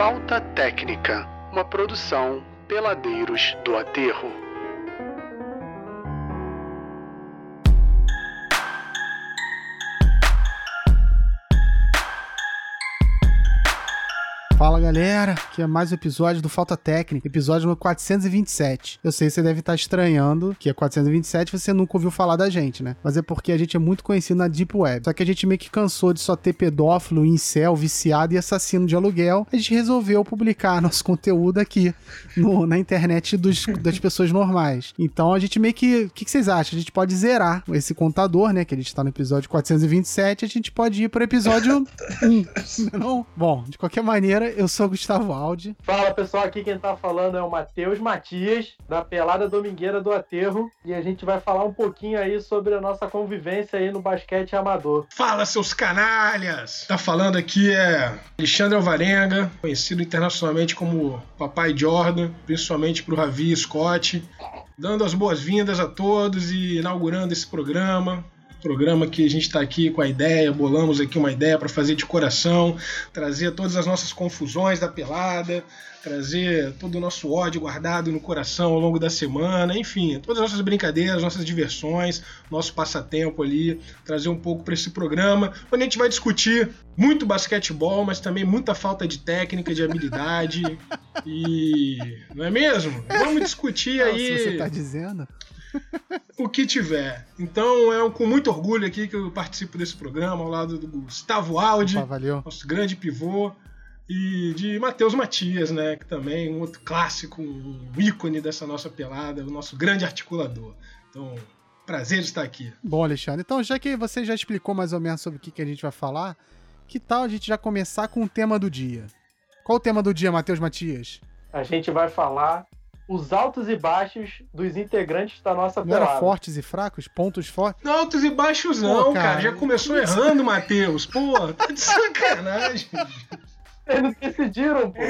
Falta Técnica, uma produção Peladeiros do Aterro. Fala galera, que é mais um episódio do Falta Técnica, episódio no 427. Eu sei que você deve estar estranhando que é 427 você nunca ouviu falar da gente, né? Mas é porque a gente é muito conhecido na Deep Web. Só que a gente meio que cansou de só ter pedófilo, incel, viciado e assassino de aluguel. A gente resolveu publicar nosso conteúdo aqui no, na internet dos, das pessoas normais. Então a gente meio que. O que, que, vocês acham? A gente pode zerar esse contador, né? Que a gente tá no episódio 427. A gente pode ir pro episódio 1. Não? Bom, de qualquer maneira, eu sou o Gustavo Aldi. Fala pessoal, aqui quem tá falando é o Matheus Matias, da Pelada Domingueira do Aterro, e a gente vai falar um pouquinho aí sobre a nossa convivência aí no basquete amador. Fala seus canalhas! Tá falando aqui é Alexandre Alvarenga, conhecido internacionalmente como Papai Jordan, principalmente pro Ravi Scott, dando as boas-vindas a todos e inaugurando esse programa programa que a gente está aqui com a ideia, bolamos aqui uma ideia para fazer de coração, trazer todas as nossas confusões da pelada, trazer todo o nosso ódio guardado no coração ao longo da semana, enfim, todas as nossas brincadeiras, nossas diversões, nosso passatempo ali, trazer um pouco para esse programa, onde a gente vai discutir muito basquetebol, mas também muita falta de técnica, de habilidade e não é mesmo? Vamos discutir aí. Se você tá dizendo o que tiver. Então é com muito orgulho aqui que eu participo desse programa, ao lado do Gustavo Aldi, Opa, nosso grande pivô, e de Matheus Matias, né, que também é um outro clássico, um ícone dessa nossa pelada, o nosso grande articulador. Então, prazer estar aqui. Bom, Alexandre, então já que você já explicou mais ou menos sobre o que, que a gente vai falar, que tal a gente já começar com o tema do dia? Qual o tema do dia, Matheus Matias? A gente vai falar os altos e baixos dos integrantes da nossa não pelada. Era fortes e fracos? Pontos fortes? Não, altos e baixos não, Pô, cara. cara. Já começou errando, Matheus. Pô, tá de sacanagem. Eles não decidiram, pô.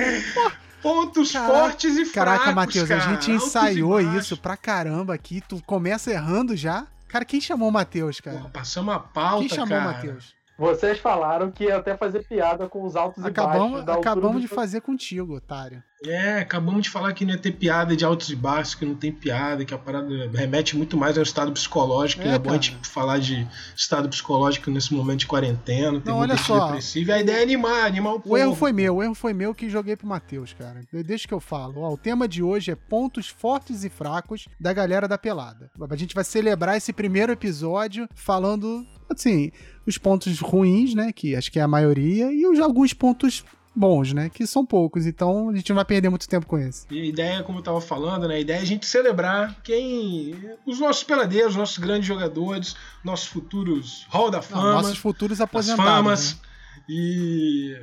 Pontos Caraca, fortes e fracos. Caraca, Matheus, a gente ensaiou isso pra caramba aqui. Tu começa errando já. Cara, quem chamou o Matheus, cara? Porra, passamos a pauta, Quem chamou cara. o Matheus? Vocês falaram que ia até fazer piada com os altos acabamos, e baixos. acabamos de fazer contigo, otário. É, acabamos de falar que não ia ter piada de altos e baixos, que não tem piada, que a parada remete muito mais ao estado psicológico. É, é bom a gente falar de estado psicológico nesse momento de quarentena, tem não, olha só. depressivo. A ideia é animar, animar o povo. O erro foi meu, o erro foi meu que joguei pro Matheus, cara. Deixa que eu falo. Ó, o tema de hoje é pontos fortes e fracos da galera da pelada. A gente vai celebrar esse primeiro episódio falando assim, os pontos ruins, né? Que acho que é a maioria, e os, alguns pontos bons, né? Que são poucos, então a gente não vai perder muito tempo com isso. E a ideia, como eu tava falando, né? A ideia é a gente celebrar quem. Os nossos peladeiros, nossos grandes jogadores, nossos futuros Hall da Fama. Não, nossos futuros aposentados. Famas. Né? E.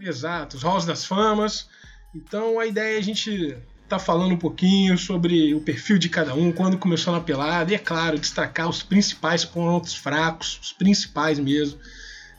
Exato, os Halls das Famas. Então a ideia é a gente tá falando um pouquinho sobre o perfil de cada um, quando começou na pelada, e é claro, destacar os principais pontos fracos, os principais mesmo.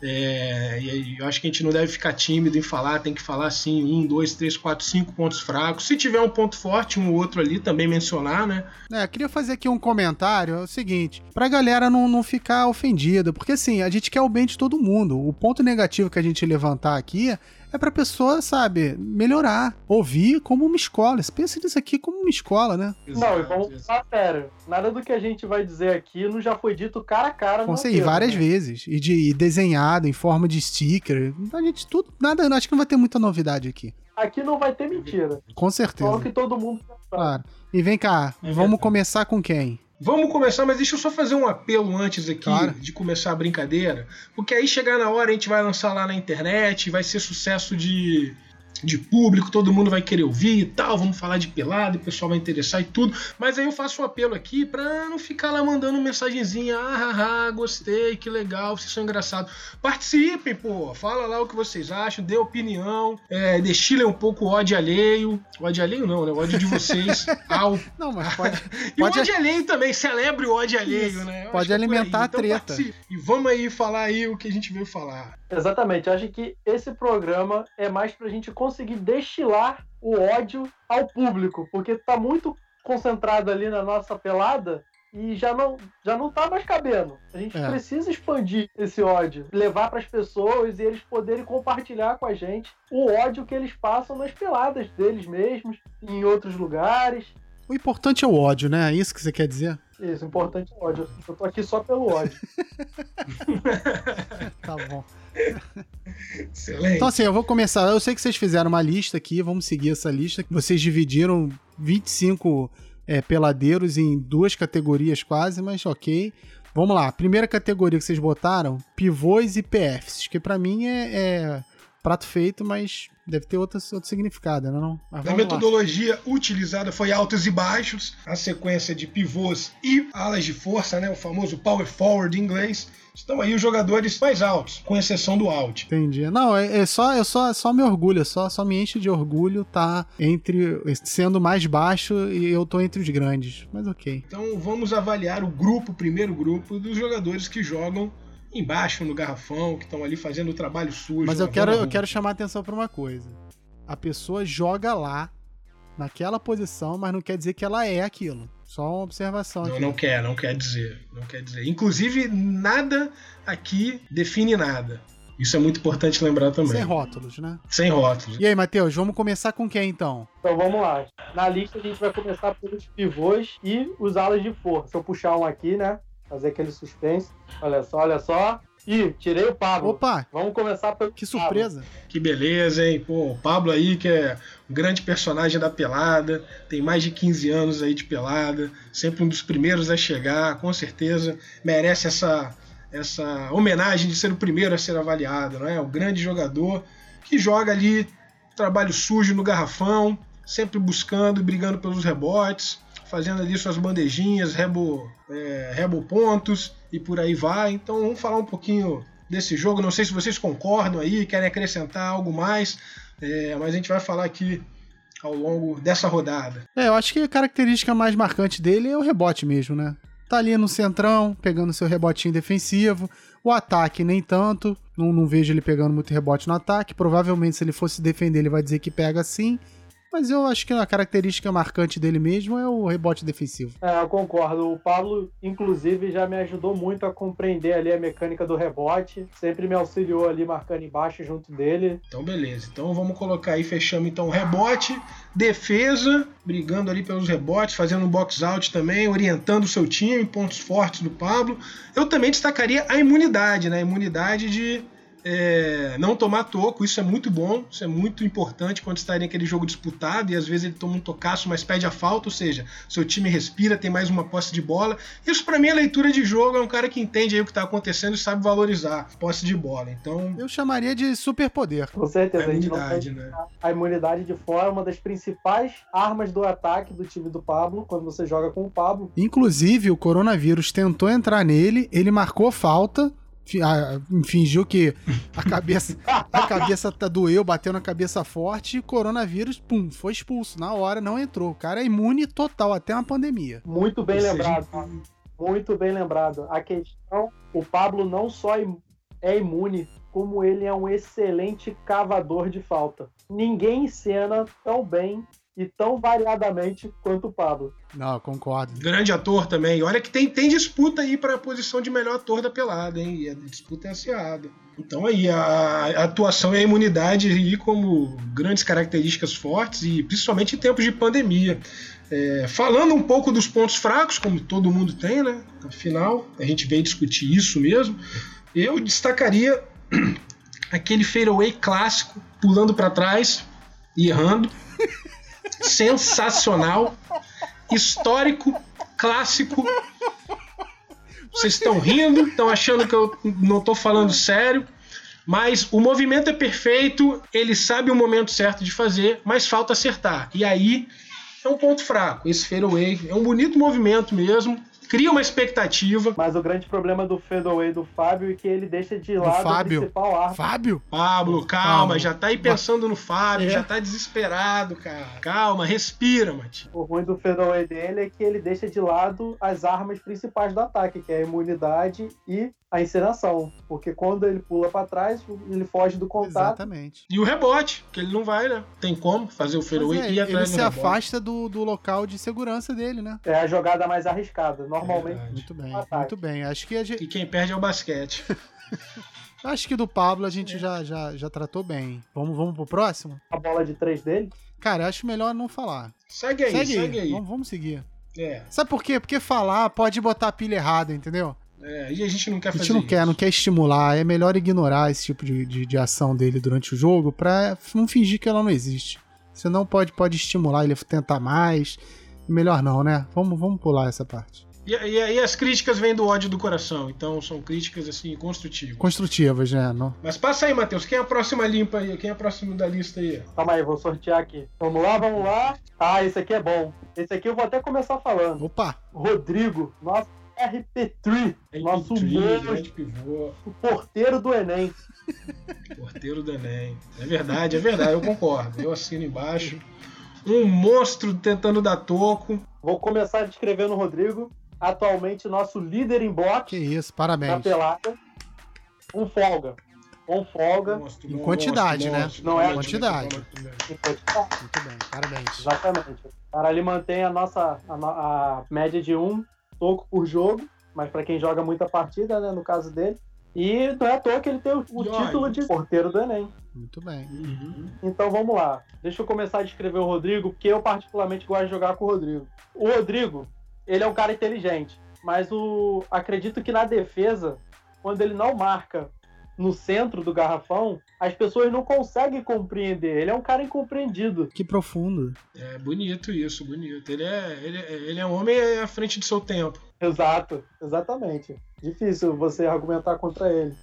É, eu acho que a gente não deve ficar tímido em falar, tem que falar assim, um, dois, três, quatro, cinco pontos fracos. Se tiver um ponto forte, um ou outro ali, também mencionar, né? É, queria fazer aqui um comentário, é o seguinte, pra galera não, não ficar ofendida, porque assim, a gente quer o bem de todo mundo. O ponto negativo que a gente levantar aqui é pra pessoa, sabe, melhorar, ouvir como uma escola. Você pensa nisso aqui como uma escola, né? Não, e vamos falar sério. Nada do que a gente vai dizer aqui não já foi dito cara a cara. Com certeza, várias né? vezes. E, de, e desenhado em forma de sticker. A gente tudo, nada, acho que não vai ter muita novidade aqui. Aqui não vai ter mentira. Com certeza. Só que todo mundo Claro. E vem cá, é vamos começar com quem? Vamos começar, mas deixa eu só fazer um apelo antes aqui claro. de começar a brincadeira. Porque aí chegar na hora a gente vai lançar lá na internet, vai ser sucesso de de público, todo mundo vai querer ouvir e tal, vamos falar de pelado, o pessoal vai interessar e tudo. Mas aí eu faço um apelo aqui pra não ficar lá mandando mensagenzinha, ah, ah, ah gostei, que legal, vocês são engraçados. Participem, pô, fala lá o que vocês acham, dê opinião, é, destilem um pouco o ódio alheio. O ódio alheio não, né? O ódio de vocês ao. Não, mas pode. e pode... o ódio alheio também, celebre o ódio alheio, Isso. né? Eu pode é alimentar é a treta. Participe. E vamos aí falar aí o que a gente veio falar. Exatamente, eu acho que esse programa é mais pra gente conseguir destilar o ódio ao público, porque tá muito concentrado ali na nossa pelada e já não, já não tá mais cabendo. A gente É. precisa expandir esse ódio, levar para as pessoas e eles poderem compartilhar com a gente o ódio que eles passam nas peladas deles mesmos, em outros lugares. O importante é o ódio, né? É isso que você quer dizer? Isso, o importante é o ódio. Eu tô aqui só pelo ódio. Tá bom. Excelente. Então, assim, eu vou começar. Eu sei que vocês fizeram uma lista aqui, vamos seguir essa lista. Vocês dividiram 25 é, peladeiros em duas categorias quase, mas ok. Vamos lá. Primeira categoria que vocês botaram: pivôs e PFs, que pra mim é, é prato feito, mas deve ter outro, outro significado, né? Não? Mas A vamos lá. metodologia utilizada foi altos e baixos, a sequência de pivôs e alas de força, né, o famoso power forward em inglês. Estão aí os jogadores mais altos, com exceção do out. Entendi. Não, é, é só, eu só, só me orgulho, só, só me enche de orgulho tá entre sendo mais baixo e eu tô entre os grandes. Mas ok. Então vamos avaliar o grupo, o primeiro grupo dos jogadores que jogam embaixo no garrafão, que estão ali fazendo o trabalho sujo. Mas eu quero, eu quero chamar a atenção pra uma coisa. A pessoa joga lá, naquela posição, mas não quer dizer que ela é aquilo. Só uma observação Não, aqui. não quer, não quer dizer. Não quer dizer. Inclusive, nada aqui define nada. Isso é muito importante lembrar também. Sem rótulos, né? Sem rótulos. E aí, Matheus, vamos começar com quem então? Então vamos lá. Na lista a gente vai começar pelos pivôs e os alas de força. Se eu puxar um aqui, né? Fazer aquele suspense. Olha só, olha só. Ih, tirei o Pablo. Opa, Vamos começar pelo que surpresa. Que beleza, hein? Pô, o Pablo aí, que é um grande personagem da pelada, tem mais de 15 anos aí de pelada, sempre um dos primeiros a chegar, com certeza merece essa, essa homenagem de ser o primeiro a ser avaliado, não é? O grande jogador que joga ali trabalho sujo no garrafão, sempre buscando e brigando pelos rebotes, fazendo ali suas bandejinhas, rebo, é, rebo pontos e por aí vai. Então vamos falar um pouquinho desse jogo. Não sei se vocês concordam aí, querem acrescentar algo mais, é, mas a gente vai falar aqui ao longo dessa rodada. É, eu acho que a característica mais marcante dele é o rebote mesmo, né? Tá ali no centrão, pegando seu rebotinho defensivo. O ataque, nem tanto. Não, não vejo ele pegando muito rebote no ataque. Provavelmente, se ele fosse defender, ele vai dizer que pega sim. Mas eu acho que a característica marcante dele mesmo é o rebote defensivo. É, eu concordo. O Pablo, inclusive, já me ajudou muito a compreender ali a mecânica do rebote. Sempre me auxiliou ali marcando embaixo junto dele. Então, beleza. Então vamos colocar aí, fechamos então rebote, defesa, brigando ali pelos rebotes, fazendo um box out também, orientando o seu time, pontos fortes do Pablo. Eu também destacaria a imunidade, né? A imunidade de é, não tomar toco, isso é muito bom, isso é muito importante quando está naquele jogo disputado e às vezes ele toma um tocaço, mas pede a falta, ou seja, seu time respira, tem mais uma posse de bola. Isso para mim é leitura de jogo, é um cara que entende aí o que está acontecendo e sabe valorizar a posse de bola. Então, Eu chamaria de superpoder. Com certeza, a a gente não imunidade, pode né? a imunidade de fora é uma das principais armas do ataque do time do Pablo, quando você joga com o Pablo. Inclusive, o coronavírus tentou entrar nele, ele marcou falta, fingiu que a cabeça, a cabeça tá- doeu, bateu na cabeça forte, e o coronavírus, pum, foi expulso. Na hora não entrou. O cara é imune total, até uma pandemia. Muito bem Ou seja, lembrado. Muito bem lembrado. A questão, o Pablo não só é imune, como ele é um excelente cavador de falta. Ninguém encena tão bem e tão variadamente quanto o Pablo. Não, concordo. Grande ator também. Olha que tem, tem disputa aí para a posição de melhor ator da pelada, hein? E a disputa é acirrada. Então aí, a, a atuação e a imunidade aí como grandes características fortes e principalmente em tempos de pandemia. É, falando um pouco dos pontos fracos, como todo mundo tem, né? Afinal, a gente veio discutir isso mesmo. Eu destacaria aquele fadeaway clássico, pulando para trás e errando. Sensacional histórico, clássico. Vocês estão rindo, estão achando que eu não estou falando sério, mas o movimento é perfeito, ele sabe o momento certo de fazer, mas falta acertar. E aí é um ponto fraco. Esse fadeaway é um bonito movimento mesmo, cria uma expectativa. Mas o grande problema do fadeaway do Fábio é que ele deixa de lado a Fábio? principal arma. Fábio? Pablo, calma, já tá aí pensando no Fábio, É. já tá desesperado, cara. Calma, respira, Matinho. O ruim do fadeaway dele é que ele deixa de lado as armas principais do ataque, que é a imunidade e a encenação. Porque quando ele pula pra trás, ele foge do contato. Exatamente. E o rebote, que ele não vai, né? Tem como fazer o Pois fairway é, e ir atrás ele se rebote. afasta do, do local de segurança dele, né? É a jogada mais arriscada. Normalmente, Verdade. Muito bem, Ataque. muito bem. Acho que a gente, E quem perde é o basquete. acho que do Pablo a É. gente já, já, já tratou bem. Vamos, vamos pro próximo? a bola de três dele. Cara, eu acho melhor não falar. Segue aí, segue, segue, aí. Vamos, vamos seguir. É, Sabe por quê? Porque falar pode botar a pilha errada, entendeu? É, e a gente não quer A fazer gente não quer, isso. não quer estimular. É melhor ignorar esse tipo de, de, de ação dele durante o jogo pra não fingir que ela não existe. Senão pode, pode estimular ele a tentar mais. Melhor não, né? Vamos, vamos pular essa parte. E, e aí as críticas vêm do ódio do coração, então são críticas assim construtivas. Construtivas, né? Não. Mas passa aí, Matheus, quem é a próxima limpa aí? Quem é a próxima da lista aí? Calma aí, vou sortear aqui. Vamos lá, vamos lá. Ah, esse aqui é bom. Esse aqui eu vou até começar falando. Opa! Rodrigo, nosso RP3, nosso Tri, monstro, o porteiro do Enem. porteiro do Enem. É verdade, é verdade, eu concordo. Eu assino embaixo. Um monstro tentando dar toco. Vou começar descrevendo o Rodrigo. Atualmente, nosso líder em bloco Que isso, na parabéns. pelada. Um folga. Um folga. Monstro, Em monstro, quantidade, né? Não é quantidade. enquanto tá. Muito bem, parabéns. Exatamente. O cara ali mantém a nossa a, a média de um toco por jogo, mas para quem joga muita partida, né, no caso dele. E não é à toa que ele tem o, o título de porteiro do Enem. Muito bem. Uhum. Então vamos lá. Deixa eu começar a descrever o Rodrigo, porque eu particularmente gosto de jogar com o Rodrigo. O Rodrigo, ele é um cara inteligente, mas o acredito que na defesa, quando ele não marca no centro do garrafão, as pessoas não conseguem compreender. Ele é um cara incompreendido. Que profundo. É bonito isso, bonito. Ele é, ele, é- ele é um homem à frente do seu tempo. Exato, exatamente. Difícil você argumentar contra ele.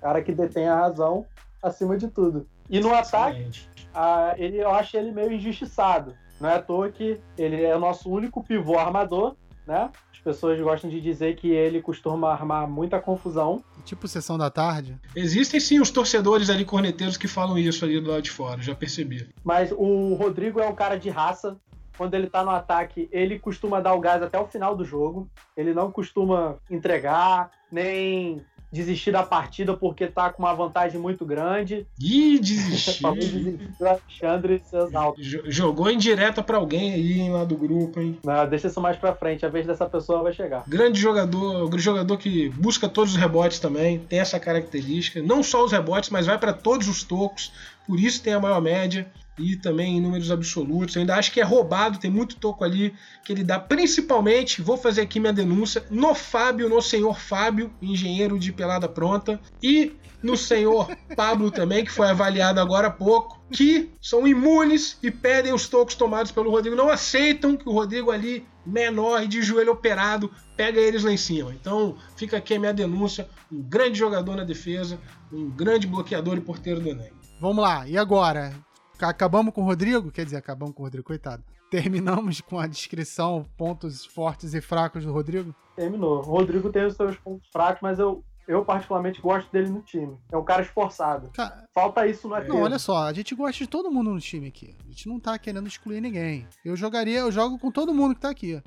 Cara que detém a razão acima de tudo. E no ataque, Excelente. ah, ele, eu acho ele meio injustiçado. Não é à toa que ele é o nosso único pivô armador, né? As pessoas gostam de dizer que ele costuma armar muita confusão. Tipo sessão da tarde. Existem sim os torcedores ali corneteiros que falam isso ali do lado de fora, já percebi. Mas o Rodrigo é um cara de raça. Quando ele tá no ataque, ele costuma dar o gás até o final do jogo. Ele não costuma entregar, nem desistir da partida porque tá com uma vantagem muito grande. Ih, desistir. desistir Alexandre Jogou em direta pra alguém aí lá do grupo, hein? Não, deixa isso mais pra frente, a vez dessa pessoa vai chegar. Grande jogador, grande jogador que busca todos os rebotes também, tem essa característica. Não só os rebotes, mas vai pra todos os tocos, por isso tem a maior média e também em números absolutos. Eu ainda acho que é roubado, tem muito toco ali que ele dá, principalmente, vou fazer aqui minha denúncia, no Fábio, no senhor Fábio, engenheiro de pelada pronta, e no senhor Pablo também, que foi avaliado agora há pouco, que são imunes e pedem os tocos tomados pelo Rodrigo, não aceitam que o Rodrigo ali, menor e de joelho operado, pega eles lá em cima. Então fica aqui a minha denúncia, um grande jogador na defesa, um grande bloqueador e porteiro do Enem. Vamos lá, e agora? Acabamos com o Rodrigo? Quer dizer, acabamos com o Rodrigo, coitado. Terminamos com a descrição, pontos fortes e fracos do Rodrigo? Terminou. O Rodrigo tem os seus pontos fracos, mas eu, eu particularmente gosto dele no time. É um cara esforçado. Ca- Falta isso no Não, olha só, a gente gosta de todo mundo no time aqui. A gente não tá querendo excluir ninguém. Eu jogaria, eu jogo com todo mundo que tá aqui.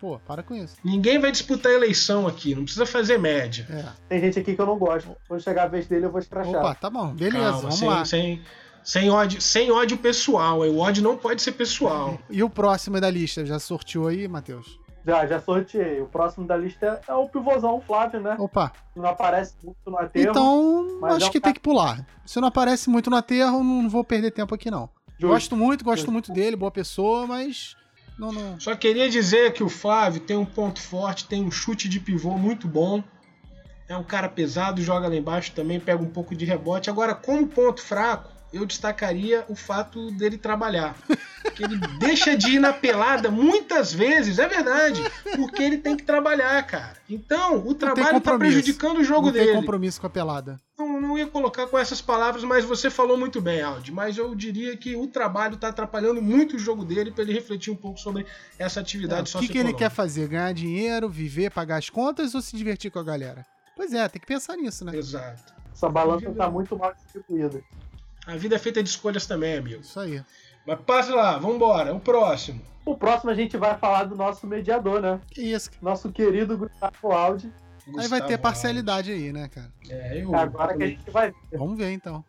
Pô, para com isso. Ninguém vai disputar a eleição aqui, não precisa fazer média. É. Tem gente aqui que eu não gosto. Quando chegar a vez dele, eu vou escrachar. Opa, tá bom, beleza, Calma, vamos sem, lá. Sem, sem, ódio, sem ódio pessoal, hein? o ódio não pode ser pessoal. E o próximo da lista, já sorteou aí, Matheus? Já, já sorteei. O próximo da lista é o pivôzão, o Flávio, né? Opa, Não aparece muito no aterro. então acho é um que cara- tem que pular. Se não aparece muito no aterro, não vou perder tempo aqui não. Justo. Gosto muito, gosto Justo. muito dele, boa pessoa, mas não, não. Só queria dizer que o Flávio tem um ponto forte, tem um chute de pivô muito bom. É um cara pesado, joga lá embaixo também, pega um pouco de rebote. Agora, como ponto fraco, eu destacaria o fato dele trabalhar. Que ele deixa de ir na pelada muitas vezes, é verdade, porque ele tem que trabalhar, cara. Então, o trabalho tá prejudicando o jogo não tem dele. compromisso com a pelada. Não, não ia colocar com essas palavras, mas você falou muito bem, Aldi. Mas eu diria que o trabalho está atrapalhando muito o jogo dele para ele refletir um pouco sobre essa atividade É, o que, que ele quer fazer? Ganhar dinheiro, viver, pagar as contas ou se divertir com a galera? Pois é, tem que pensar nisso, né? Exato. Essa balança tá muito mal distribuída. A vida é feita de escolhas também, amigo. Isso aí. Mas passa lá, vambora. O próximo. O próximo a gente vai falar do nosso mediador, né? Que isso. Nosso querido Gustavo Aldi. Aí vai ter Gustavo parcialidade aí, né, cara? É, eu, agora que a gente vai ver. Vamos ver então.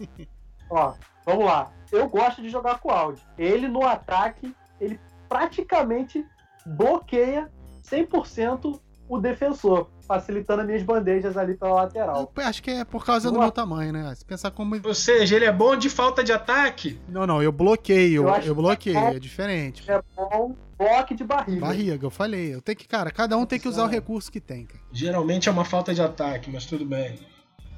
Ó, vamos lá. Eu gosto de jogar com o Audi. Ele no ataque, ele praticamente bloqueia 100% o defensor, facilitando as minhas bandejas ali pela lateral. Eu acho que é por causa do meu tamanho, né? Se pensar como. Ou seja, ele é bom de falta de ataque. Não, não, eu bloqueio, Eu eu, bloqueio, é- é diferente. É bom bloque de barriga. Barriga, eu falei. Eu tenho que, cara, cada um tem que usar o recurso que tem, cara. Geralmente é uma falta de ataque, mas tudo bem.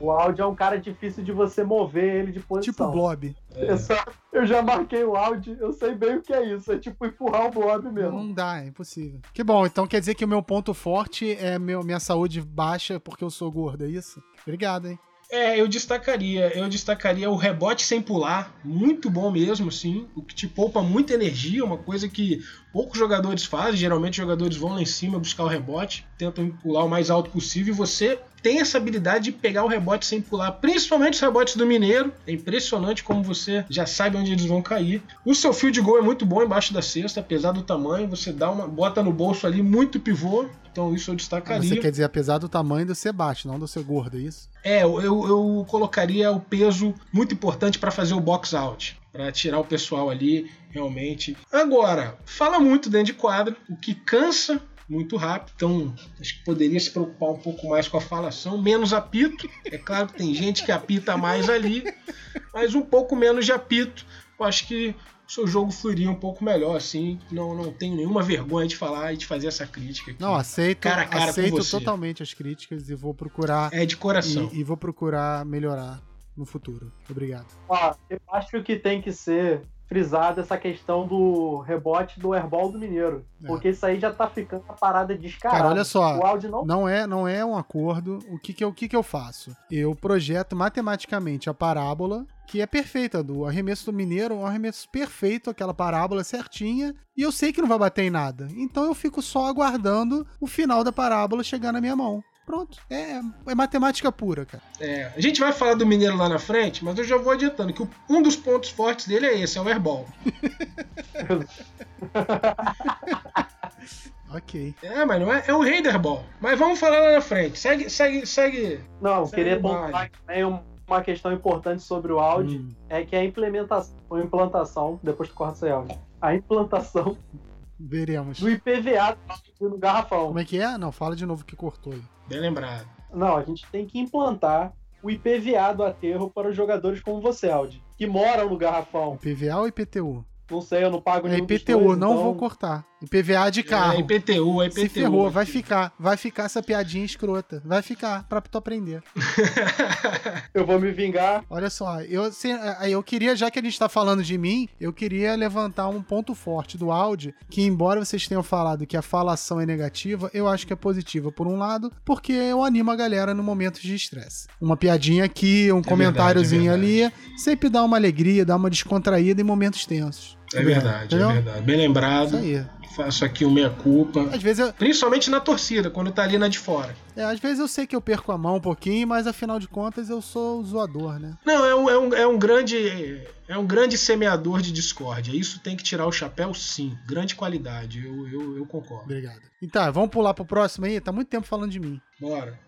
O Audi é um cara difícil de você mover ele de posição. Tipo blob. É. Exato. Eu já marquei o Audi, eu sei bem o que é isso. É tipo empurrar o blob mesmo. Não dá, é impossível. Que bom, então quer dizer que o meu ponto forte é meu, minha saúde baixa porque eu sou gordo, é isso? Obrigado, hein? É, eu destacaria, eu destacaria o rebote sem pular, muito bom mesmo, sim, o que te poupa muita energia, uma coisa que poucos jogadores fazem, geralmente os jogadores vão lá em cima buscar o rebote, tentam pular o mais alto possível e você tem essa habilidade de pegar o rebote sem pular, principalmente os rebotes do Mineiro, é impressionante como você já sabe onde eles vão cair. O seu fio de gol é muito bom embaixo da cesta, apesar do tamanho, você dá uma bota no bolso ali muito pivô, então isso eu destacaria. Você quer dizer, apesar do tamanho do ser baixo, não do ser gordo, é isso? É, eu, eu, colocaria o peso muito importante para fazer o box out, para tirar o pessoal ali realmente. Agora, fala muito dentro de quadro, o que cansa muito rápido, então acho que poderia se preocupar um pouco mais com a falação, menos apito. É claro que tem gente que apita mais ali, mas um pouco menos de apito. Eu acho que seu jogo fluiria um pouco melhor, assim. Não, não tenho nenhuma vergonha de falar e de fazer essa crítica. Aqui. Não, aceito, Cara a cara aceito totalmente as críticas e vou procurar É de coração. e, e vou procurar melhorar no futuro. Obrigado. Ó, eu acho que tem que ser frisada essa questão do rebote do airball do Mineiro. É. Porque isso aí já tá ficando uma parada descarada. Cara, olha só. O Audi não Não é, não é um acordo. O que que eu, o que que eu faço? Eu projeto matematicamente a parábola, que é perfeita. Do arremesso do Mineiro é um arremesso perfeito, aquela parábola certinha. E eu sei que não vai bater em nada. Então eu fico só aguardando o final da parábola chegar na minha mão. Pronto. É, é matemática pura, cara. É, a gente vai falar do Mineiro lá na frente, mas eu já vou adiantando que o- um dos pontos fortes dele é esse, é o airball. Ok. É, mas não é, é o rei do airball. Mas vamos falar lá na frente. Segue, segue, segue. Não, Segue queria pontuar também um- uma questão importante sobre o Audi Hum, é que a implementação, ou implantação, depois tu corta isso aí, Audi. A implantação veremos. do IPVA no garrafão. Como é que é? Não, fala de novo que cortou aí. Bem lembrado. Não, a gente tem que implantar o IPVA do aterro para os jogadores como você, Audi, que moram no garrafão. PVA ou IPTU? Não sei, eu não pago É nenhum dos IPTU, dois, não então- vou cortar. IPVA de carro. É IPTU, é IPTU. Se ferrou, vai ficar. Vai ficar essa piadinha escrota. Vai ficar, pra tu aprender. Eu vou me vingar. Olha só, eu, se- aí eu queria, já que a gente tá falando de mim, eu queria levantar um ponto forte do áudio, que embora vocês tenham falado que a falação é negativa, eu acho que é positiva por um lado, porque eu animo a galera no momentos de estresse. Uma piadinha aqui, um comentáriozinho verdade, é ali, sempre dá uma alegria, dá uma descontraída em momentos tensos. É verdade, Entendeu? é verdade. Bem Isso lembrado. aí. Faço aqui o meia-culpa. Às vezes eu, Principalmente na torcida, quando tá ali na de fora. é, às vezes eu sei que eu perco a mão um pouquinho, mas afinal de contas eu sou o zoador, né? Não, é um, é um, é um grande. É um grande semeador de discórdia. Isso tem que tirar o chapéu, sim. Grande qualidade, eu, eu, eu concordo. Obrigado. Então, vamos pular pro próximo aí? Tá muito tempo falando de mim. Bora.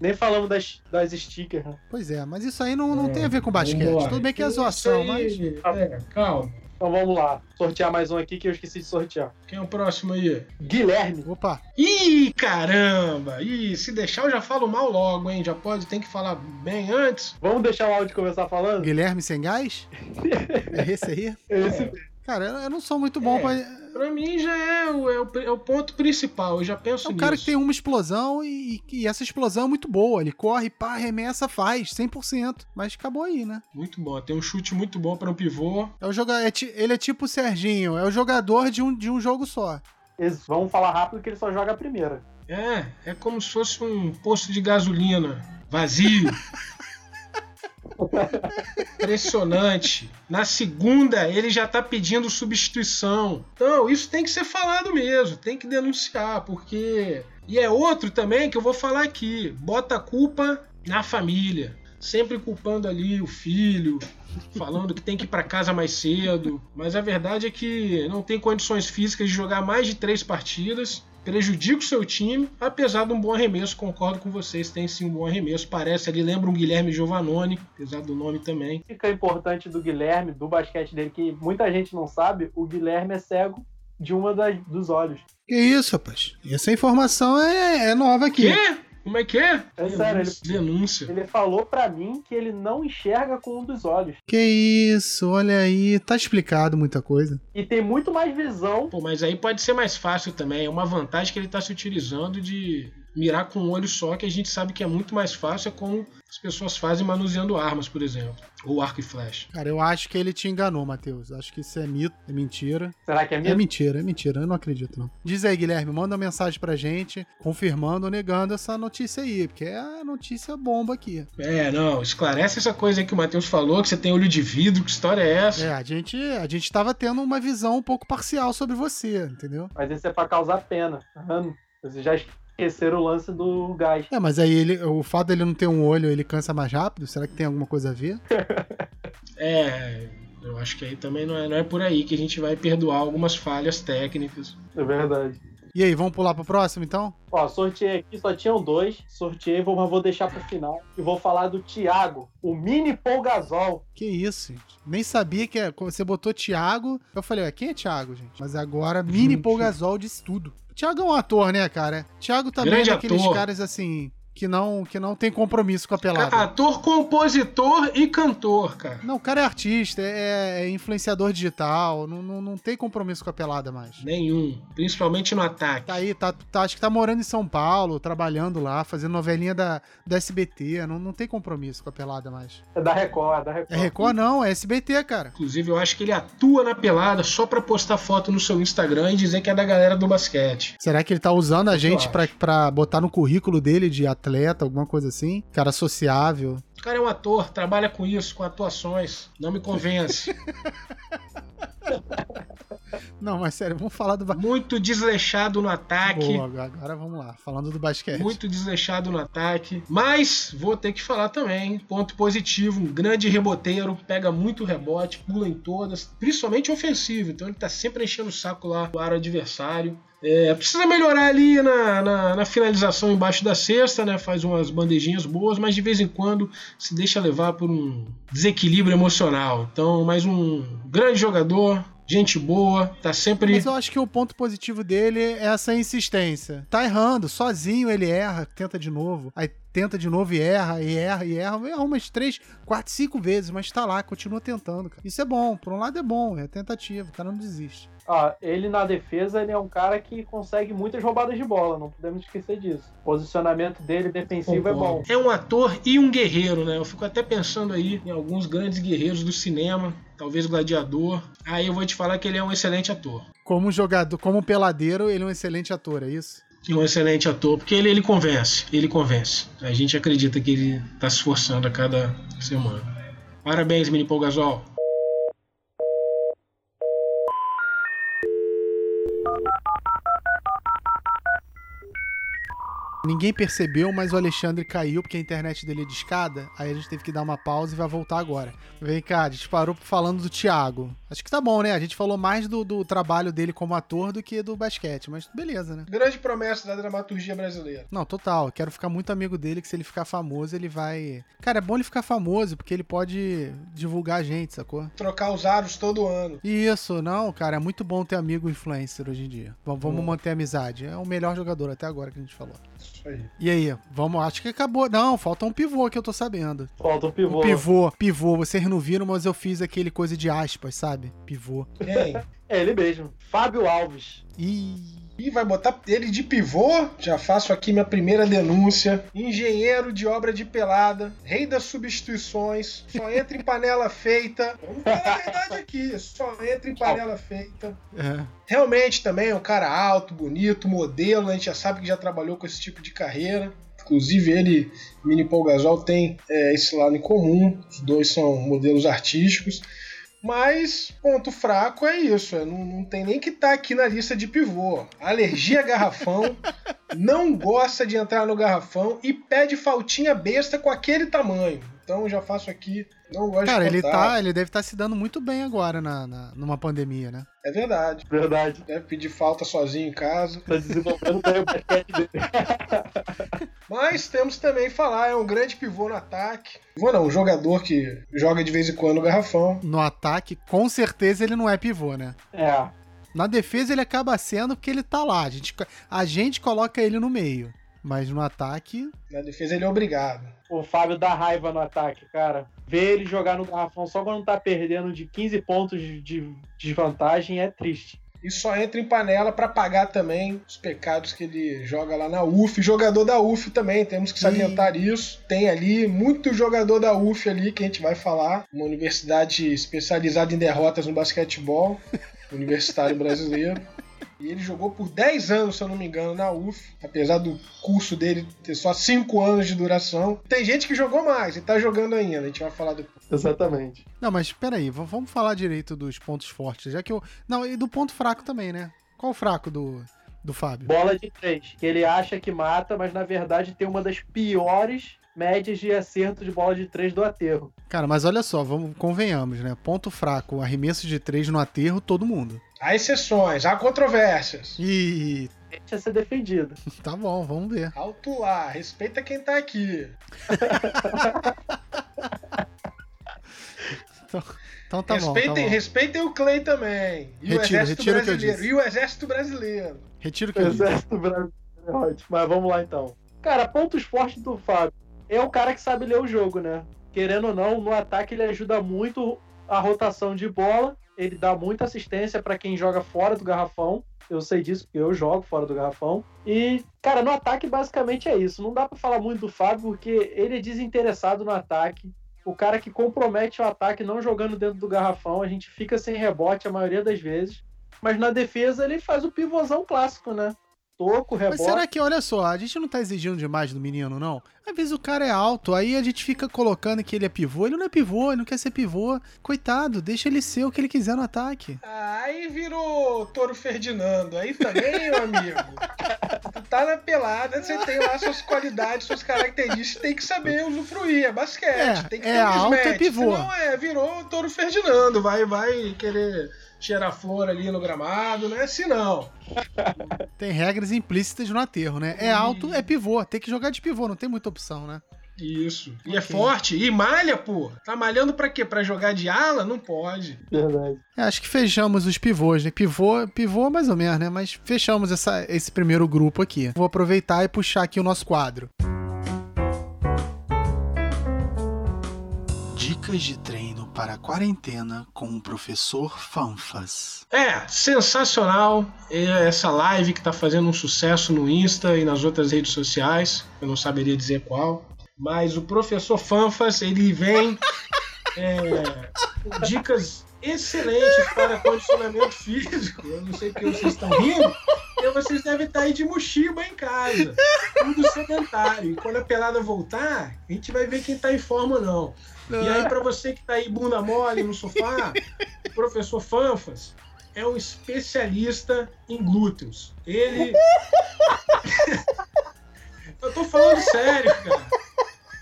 Nem falamos das, das stickers, né? Pois é, mas isso aí não, não É, tem a ver com basquete. Tudo bem que é zoação, mas. aí- É, calma. Então vamos lá. Sortear mais um aqui que eu esqueci de sortear. Quem é o próximo aí? Guilherme. Opa, Ih, caramba! Ih, se deixar eu já falo mal logo, hein? Já pode, tem que falar bem antes. Vamos deixar o áudio começar falando? Guilherme sem gás? É esse aí? Esse Cara, eu eu não sou muito bom É. pra. Pra mim já é o, é o, é o ponto principal, eu já penso É um nisso. cara que tem uma explosão e, e essa explosão é muito boa. Ele corre, pá, arremessa, faz, 100%. Mas acabou aí, né? Muito bom, tem um chute muito bom para um pivô. É o joga... é ele é tipo o Serginho, é o jogador de um, de um jogo só. Eles vão falar rápido que ele só joga a primeira. É, é como se fosse um posto de gasolina vazio. Impressionante. Na segunda, ele já tá pedindo substituição. Então, isso tem que ser falado mesmo, tem que denunciar, porque. E é outro também que eu vou falar aqui: bota a culpa na família. Sempre culpando ali o filho, falando que tem que ir para casa mais cedo. Mas a verdade é que não tem condições físicas de jogar mais de três partidas. Prejudica o seu time, apesar de um bom arremesso. Concordo com vocês, tem sim um bom arremesso. Parece ali, lembra um Guilherme Giovanoni, apesar do nome também. Fica importante do Guilherme, do basquete dele, que muita gente não sabe, o Guilherme é cego de uma das, dos olhos. Que isso, rapaz? Essa informação é, é nova aqui. Quê? Como é que é? É sério, ele, Denúncia. ele falou pra mim que ele não enxerga com um dos olhos. Que isso, olha aí, tá explicado muita coisa. E tem muito mais visão. Pô, mas aí pode ser mais fácil também. É uma vantagem que ele tá se utilizando de mirar com um olho só, que a gente sabe que é muito mais fácil, é como as pessoas fazem manuseando armas, por exemplo. Ou arco e flecha. Cara, eu acho que ele te enganou, Matheus. Acho que isso é mito, é mentira. Será que é É mesmo? mentira, é mentira. Eu não acredito, não. Diz aí, Guilherme, manda uma mensagem pra gente, confirmando ou negando essa notícia aí, porque é a notícia bomba aqui. É, não, esclarece essa coisa aí que o Matheus falou, que você tem olho de vidro, que história é essa? É, a gente, a gente tava tendo uma visão um pouco parcial sobre você, entendeu? Mas isso é pra causar pena. Tá vendo? Vocês já esqueceram o lance do gás. É, mas aí ele, o fato dele não ter um olho, ele cansa mais rápido? Será que tem alguma coisa a ver? É, eu acho que aí também não é, não é por aí que a gente vai perdoar algumas falhas técnicas. É verdade. E aí, vamos pular pro próximo, então? Ó, sorteei aqui, só tinham dois. Sorteei, vou- mas vou deixar pro final. E vou falar do Thiago, o mini Polgazol. Que isso, gente. Nem sabia que é. Você botou Thiago. Eu falei, ué, quem é Thiago, gente? Mas agora, mini Polgazol disse tudo. Thiago é um ator, né, cara? Thiago também Grande é daqueles ator. caras assim. Que não, que não tem compromisso com a pelada. Ator, compositor e cantor, cara. Não, o cara é artista, é, é influenciador digital, não, não, não tem compromisso com a pelada mais. Nenhum. Principalmente no ataque. Tá aí, tá, tá- acho que tá morando em São Paulo, trabalhando lá, fazendo novelinha da, da SBT, não, não tem compromisso com a pelada mais. É da Record, é da Record. É Record não, é SBT, cara. Inclusive, eu acho que ele atua na pelada só pra postar foto no seu Instagram e dizer que é da galera do basquete. Será que ele tá usando a gente pra, pra botar no currículo dele de atleta, alguma coisa assim? Cara sociável. O cara é um ator, trabalha com isso, com atuações. Não me convence. Não, mas sério, vamos falar do Muito desleixado no ataque. Boa, agora vamos lá, falando do basquete. Muito desleixado no ataque. Mas vou ter que falar também. Ponto positivo: um grande reboteiro, pega muito rebote, pula em todas, principalmente ofensivo. Então ele tá sempre enchendo o saco lá do aro adversário. É, precisa melhorar ali na, na, na finalização embaixo da cesta, né? Faz umas bandejinhas boas, mas de vez em quando se deixa levar por um desequilíbrio emocional. Então, mais um grande jogador, gente boa, tá sempre. Mas eu acho que o ponto positivo dele é essa insistência. Tá errando, sozinho ele erra, tenta de novo, aí tenta de novo e erra, e erra, e erra, erra umas três, quatro, cinco vezes, mas tá lá, continua tentando, cara. Isso é bom, por um lado é bom, é tentativa, o cara não desiste. Ó, ele na defesa, ele é um cara que consegue muitas roubadas de bola, não podemos esquecer disso. O posicionamento dele defensivo é bom. É um ator e um guerreiro, né? Eu fico até pensando aí em alguns grandes guerreiros do cinema, talvez Gladiador. Aí eu vou te falar que ele é um excelente ator. Como jogador, como peladeiro, ele é um excelente ator, é isso? E um excelente ator, porque ele, ele convence, ele convence. A gente acredita que ele tá se esforçando a cada semana. Parabéns, Mini Paul Gasol. Ninguém percebeu, mas o Alexandre caiu porque a internet dele é de escada. Aí a gente teve que dar uma pausa e vai voltar agora. Vem cá, a gente parou falando do Thiago. Acho que tá bom, né? A gente falou mais do, do trabalho dele como ator do que do basquete, mas beleza, né? Grande promessa da dramaturgia brasileira. Não, total. Quero ficar muito amigo dele, que se ele ficar famoso, ele vai. Cara, é bom ele ficar famoso, porque ele pode divulgar a gente, sacou? Trocar os aros todo ano. Isso, não, cara, é muito bom ter amigo influencer hoje em dia. V- vamos Hum. manter a amizade. É o melhor jogador até agora que a gente falou. Isso aí. E aí, vamos, acho que acabou. Não, falta um pivô que eu tô sabendo. Falta um Um pivô. pivô, pivô, vocês não viram, mas eu fiz aquele coisa de aspas, sabe? Pivô. Quem? É ele mesmo. Fábio Alves. Ih. E vai botar ele de pivô? Já faço aqui minha primeira denúncia. Engenheiro de obra de pelada, rei das substituições, só entra em panela feita. Vamos falar a verdade aqui, só entra em panela feita. É. Realmente também é um cara alto, bonito, modelo, a gente já sabe que já trabalhou com esse tipo de carreira. Inclusive ele e Mini Paul Gasol tem é, esse lado em comum, os dois são modelos artísticos. Mas ponto fraco é isso, é, não, não tem nem que estar aqui na lista de pivô. Alergia a garrafão, não gosta de entrar no garrafão e pede faltinha besta com aquele tamanho. Então já faço aqui Não gosto Cara, de ele tá, ele deve estar se dando muito bem agora na, na- numa pandemia, né? É verdade. Verdade. Deve pedir falta sozinho em casa. Tá desenvolvendo bem o basquete dele. Mas temos também que falar, é um grande pivô no ataque. Pivô não, um jogador que joga de vez em quando no garrafão. No ataque, com certeza ele não é pivô, né? É. Na defesa ele acaba sendo porque ele tá lá. A gente, a gente coloca ele no meio. Mas no ataque, Na defesa ele é obrigado. O Fábio dá raiva no ataque, cara. Ver ele jogar no garrafão só quando tá perdendo de 15 pontos de de desvantagem é triste. E só entra em panela pra pagar também os pecados que ele joga lá na UF. Jogador da UF também, temos que salientar isso. Tem ali muito jogador da UF ali que a gente vai falar. Uma universidade especializada em derrotas no basquetebol, universitário brasileiro. E ele jogou por 10 anos, se eu não me engano, na UF, apesar do curso dele ter só 5 anos de duração. Tem gente que jogou mais e tá jogando ainda, a gente vai falar depois. Exatamente. Não, mas peraí, vamos falar direito dos pontos fortes, já que eu. Não, e do ponto fraco também, né? Qual o fraco do, do Fábio? Bola de três, que ele acha que mata, mas na verdade tem uma das piores médias de acerto de bola de três do aterro. Cara, mas olha só, vamos, convenhamos, né? Ponto fraco, arremesso de três no aterro, todo mundo. Há exceções, há controvérsias. E Deixa ser defendido. tá bom, vamos ver. Alto lá, respeita quem tá aqui. Então tá bom. Tá respeitem, bom. respeitem o Clay também. E o Retiro, Exército retiro o que eu Brasileiro. disse. E o Exército Brasileiro. Retiro o que eu disse. Exército brasileiro é ótimo. Mas vamos lá então. Cara, pontos fortes do Fábio. É o cara que sabe ler o jogo, né? Querendo ou não, no ataque ele ajuda muito a rotação de bola. Ele dá muita assistência para quem joga fora do garrafão. Eu sei disso porque eu jogo fora do garrafão. E, cara, no ataque basicamente é isso. Não dá pra falar muito do Fábio porque ele é desinteressado no ataque. O cara que compromete o ataque não jogando dentro do garrafão, a gente fica sem rebote a maioria das vezes. Mas na defesa ele faz o pivôzão clássico, né? Toco, Mas rebote. será que, olha só, a gente não tá exigindo demais do menino, não? Às vezes o cara é alto, aí a gente fica colocando que ele é pivô. Ele não é pivô, ele não quer ser pivô. Coitado, deixa ele ser o que ele quiser no ataque. Aí virou Toro Ferdinando. Aí também, meu amigo. Tu tá na pelada, você tem lá suas qualidades, suas características, tem que saber usufruir. É basquete. É, tem que é ter um alto, é mismatch. pivô. Senão é, virou Toro Ferdinando. Vai, vai querer cheirar flor ali no gramado. Não é assim, não. Tem regras implícitas no aterro, né? É alto, é pivô. Tem que jogar de pivô, não tem muita opção, né? Isso. E é Ok. forte. E malha, pô. Tá malhando pra quê? Pra jogar de ala? Não pode. Verdade. É, acho que fechamos os pivôs, né? Pivô, pivô mais ou menos, né? Mas fechamos essa, esse primeiro grupo aqui. Vou aproveitar e puxar aqui o nosso quadro. Dicas de treino para a quarentena com o professor Fanfas. É, sensacional essa live que tá fazendo um sucesso no Insta e nas outras redes sociais. Eu não saberia dizer qual. Mas o professor Fanfas, ele vem é, com dicas excelentes para condicionamento físico. Eu não sei porque vocês estão rindo, porque vocês devem estar aí de mochiba em casa. Tudo sedentário. E quando a pelada voltar, a gente vai ver quem tá em forma ou não. E aí, para você que tá aí bunda mole no sofá, o professor Fanfas é um especialista em glúteos. Ele. Eu tô falando sério, cara.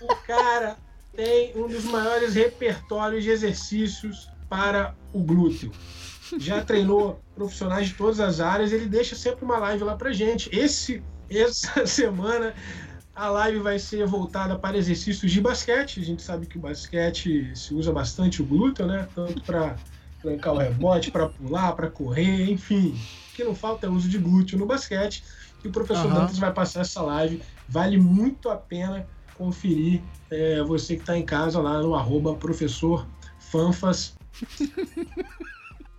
O cara tem um dos maiores repertórios de exercícios para o glúteo. Já treinou profissionais de todas as áreas, ele deixa sempre uma live lá pra gente. Esse, essa semana a live vai ser voltada para exercícios de basquete. A gente sabe que o basquete se usa bastante o glúteo, né? Tanto para trancar o rebote, para pular, para correr, enfim. O que não falta é o uso de glúteo no basquete. E o professor Aham. Dantas vai passar essa live. Vale muito a pena conferir é, você que está em casa lá no arroba professor Fanfas.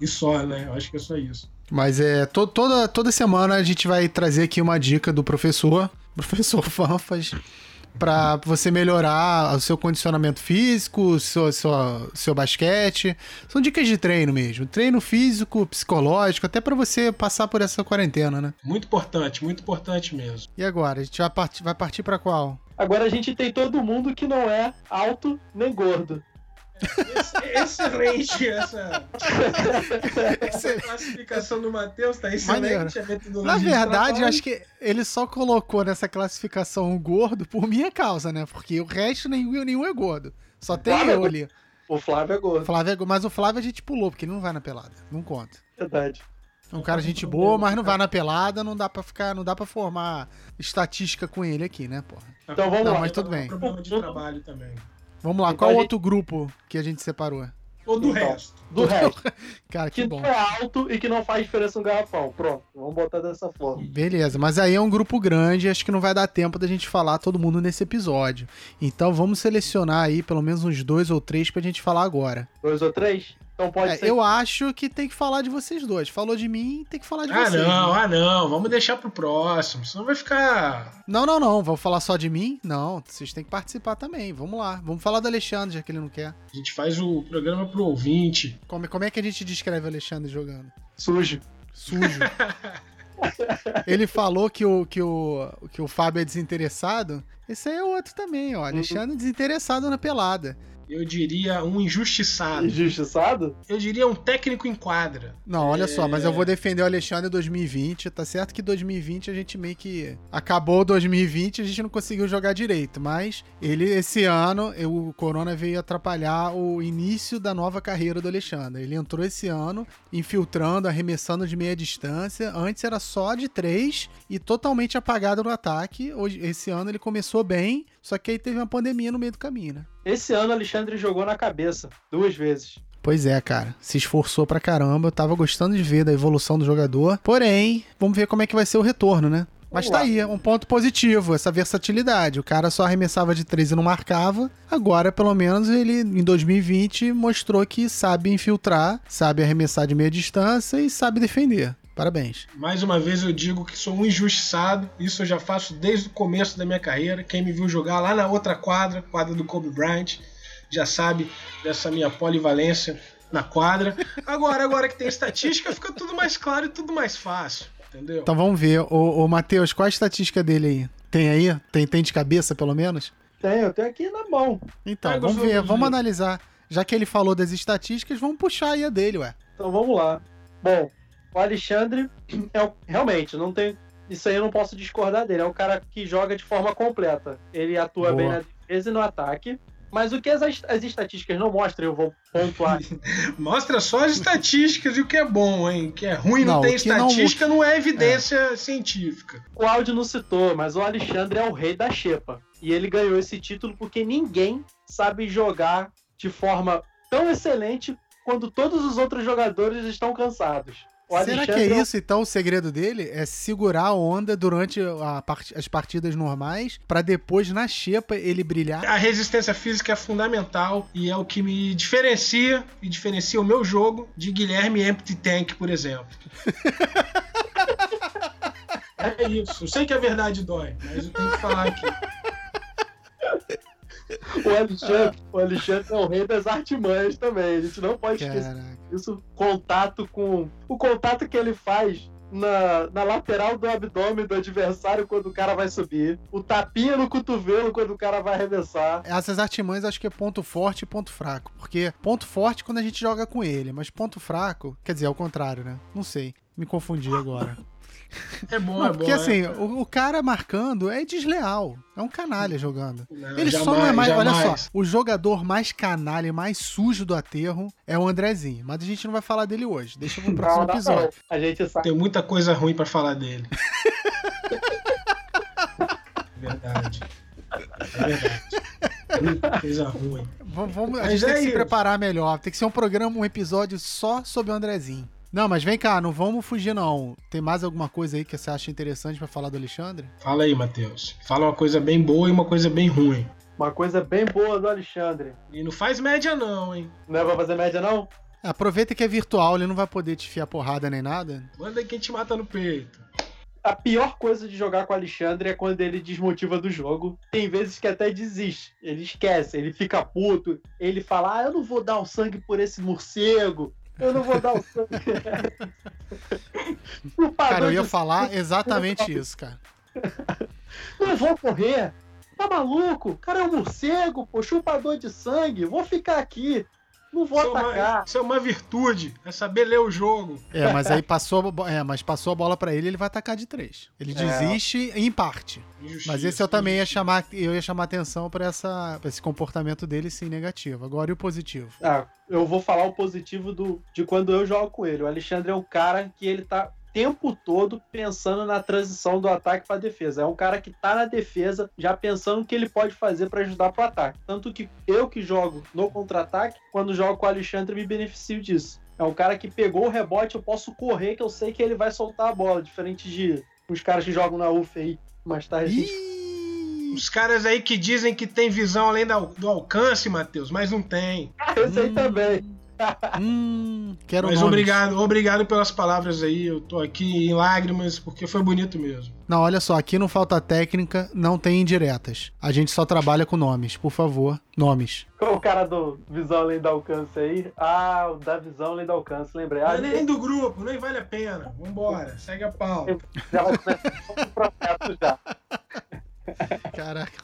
E só, né? Eu acho que é só isso. Mas é to- toda, toda semana a gente vai trazer aqui uma dica do professor, professor Fanfas, para você melhorar o seu condicionamento físico, seu, seu, seu basquete. São dicas de treino mesmo. Treino físico, psicológico, até para você passar por essa quarentena, né? Muito importante, muito importante mesmo. E agora? A gente vai partir, vai partir para qual? Agora a gente tem todo mundo que não é alto nem gordo. Ex- Excelente essa, essa classificação do Matheus, tá Maneiro. excelente a metodologia. Na de verdade, acho que ele só colocou nessa classificação o gordo por minha causa, né? Porque o resto nenhum, nenhum é gordo. Só tem Ah, eu ali. O Flávio é gordo. Flávio é- mas o Flávio a gente pulou, porque ele não vai na pelada. Não conta. Verdade. É um cara gente boa, mas não vai na pelada, não dá pra ficar, não dá para formar estatística com ele aqui, né, porra. Então vamos Não, lá. mas tudo bem. Problema de trabalho também. Vamos lá, Então qual gente- outro grupo que a gente separou? Todo o Então. resto. Do resto. Cara, que Que bom. é alto e que não faz diferença no garrafão. Pronto, vamos botar dessa forma. Beleza, mas aí é um grupo grande, acho que não vai dar tempo da gente falar todo mundo nesse episódio. Então vamos selecionar aí pelo menos uns dois ou três pra gente falar agora. Dois ou três? Então pode É, ser. eu acho que tem que falar de vocês dois. Falou de mim, tem que falar de Ah, vocês. não, né? ah, não. Vamos deixar pro próximo. Senão vai ficar. não, não, não. Vou falar só de mim? Não, vocês têm que participar também. Vamos lá. Vamos falar do Alexandre, já que ele não quer. A gente faz o programa pro ouvinte. Como, como é que a gente descreve o Alexandre jogando? Sujo. Sujo. ele falou que o, que, o, que o Fábio é desinteressado. Esse aí é outro também, ó. Alexandre desinteressado na pelada. Eu diria um injustiçado. Injustiçado? Eu diria um técnico em quadra. Não, olha só, mas É. eu vou defender o Alexandre 2020. Tá certo que 2020 a gente meio que. Acabou 2020 a gente não conseguiu jogar direito. Mas ele, esse ano, eu- o Corona veio atrapalhar o início da nova carreira do Alexandre. Ele entrou esse ano infiltrando, arremessando de meia distância. Antes era só de três e totalmente apagado no ataque. Hoje, esse ano ele começou bem, só que aí teve uma pandemia no meio do caminho, né? Esse ano o Alexandre jogou na cabeça. Duas vezes. Pois é, cara. Se esforçou pra caramba. Eu tava gostando de ver da evolução do jogador. Porém, vamos ver como é que vai ser o retorno, né? Mas tá aí, é um ponto positivo, essa versatilidade. O cara só arremessava de três e não marcava. Agora, pelo menos, ele, em 2020, mostrou que sabe infiltrar, sabe arremessar de meia distância e sabe defender. Parabéns. Mais uma vez eu digo que sou um injustiçado. Isso eu já faço desde o começo da minha carreira. Quem me viu jogar lá na outra quadra, quadra do Kobe Bryant, já sabe dessa minha polivalência na quadra. Agora, agora que tem estatística, fica tudo mais claro e tudo mais fácil. Entendeu? Então vamos ver. Ô, ô Matheus, qual a estatística dele aí? Tem aí? Tem, tem de cabeça, pelo menos? Tem, eu tenho aqui na mão. Então, vamos ver, vamos analisar. Já que ele falou das estatísticas, vamos puxar aí a dele, ué. Então vamos lá. Bom, o Alexandre é o- realmente, não tem. Isso aí eu não posso discordar dele. É um cara que joga de forma completa. Ele atua Boa. bem na defesa e no ataque. Mas o que as, as estatísticas não mostram, eu vou pontuar. Mostra só as estatísticas e o que é bom, hein? O que é ruim não, Não, tem que não- estatística, não, é evidência científica. O áudio não citou, mas o Alexandre é o rei da xepa. E ele ganhou esse título porque ninguém sabe jogar de forma tão excelente quando todos os outros jogadores estão cansados. O Será que é isso, então, o segredo dele? É segurar a onda durante a part- as partidas normais, pra depois, na xepa, ele brilhar? A resistência física é fundamental e é o que me diferencia e diferencia o meu jogo de Guilherme Empty Tank, por exemplo. é isso. Eu sei que a verdade dói, mas eu tenho que falar aqui. O Alexandre, o Alexandre é o rei das artimanhas também. A gente não pode esquecer Caraca. isso. Contato com. O contato que ele faz na, na lateral do abdômen do adversário quando o cara vai subir. O tapinha no cotovelo quando o cara vai arremessar. Essas artimanhas acho que é ponto forte e ponto fraco. Porque ponto forte quando a gente joga com ele, mas ponto fraco, quer dizer, é o contrário, né? Não sei. Me confundi agora. É bom, Não, é bom. porque é- assim, o, o cara marcando é desleal. É um canalha jogando. Não, Ele só não é mais. Olha jamais. só, o jogador mais canalha e mais sujo do aterro é o Andrezinho. Mas a gente não vai falar dele hoje. Deixa pro próximo Não, não, episódio. não. A gente sabe. Tem muita coisa ruim pra falar dele. verdade. É verdade. Muita coisa ruim. Vamos, vamos- a Mas gente tem é que se isso. preparar melhor. Tem que ser um programa, um episódio só sobre o Andrezinho. Não, mas vem cá, não vamos fugir, não. Tem mais alguma coisa aí que você acha interessante pra falar do Alexandre? Fala aí, Matheus. Fala uma coisa bem boa e uma coisa bem ruim. Uma coisa bem boa do Alexandre. E não faz média, não, hein? Não é pra fazer média, não? Aproveita que é virtual, ele não vai poder te fiar porrada nem nada. Manda aí quem te mata no peito. A pior coisa de jogar com o Alexandre é quando ele desmotiva do jogo. Tem vezes que até desiste. Ele esquece, ele fica puto. Ele fala: Ah, eu não vou dar o sangue por esse morcego. Eu não vou dar o sangue. O Cara, eu ia falar exatamente isso, cara. Não vou correr. Tá maluco? O cara é um morcego, pô, chupador de sangue. Vou ficar aqui. Não vou Isso é, uma, atacar. isso é uma virtude, é saber ler o jogo. É, mas aí passou, é, mas passou a bola pra ele, ele vai atacar de três. Ele É. desiste em parte. Injustiça, Mas esse eu também ia chamar, eu ia chamar atenção pra, essa, pra esse comportamento dele sim negativo. Agora e o positivo? Ah, eu vou falar o positivo do, de quando eu jogo com ele. O Alexandre é um cara que ele tá tempo todo pensando na transição do ataque para defesa. É um cara que tá na defesa já pensando o que ele pode fazer para ajudar pro ataque. Tanto que eu que jogo no contra-ataque, quando jogo com o Alexandre, me beneficio disso. É um cara que pegou o rebote, eu posso correr, que eu sei que ele vai soltar a bola, diferente de os caras que jogam na UF aí mais tarde. Ih! Os caras aí que dizem que tem visão além do alcance, Matheus, mas não tem. Esse aí também. Hum, quero Mas nomes. obrigado, obrigado pelas palavras aí. Eu tô aqui em lágrimas porque foi bonito mesmo. Não, olha só, aqui no Falta Técnica não tem indiretas. A gente só trabalha com nomes, por favor, nomes. Qual o cara do Visão Além do Alcance aí? Ah, o da Visão Além do Alcance, lembrei. Não Ah, é nem do grupo, nem vale a pena. Vambora, segue a pau. já vai começar o processo já. Caraca.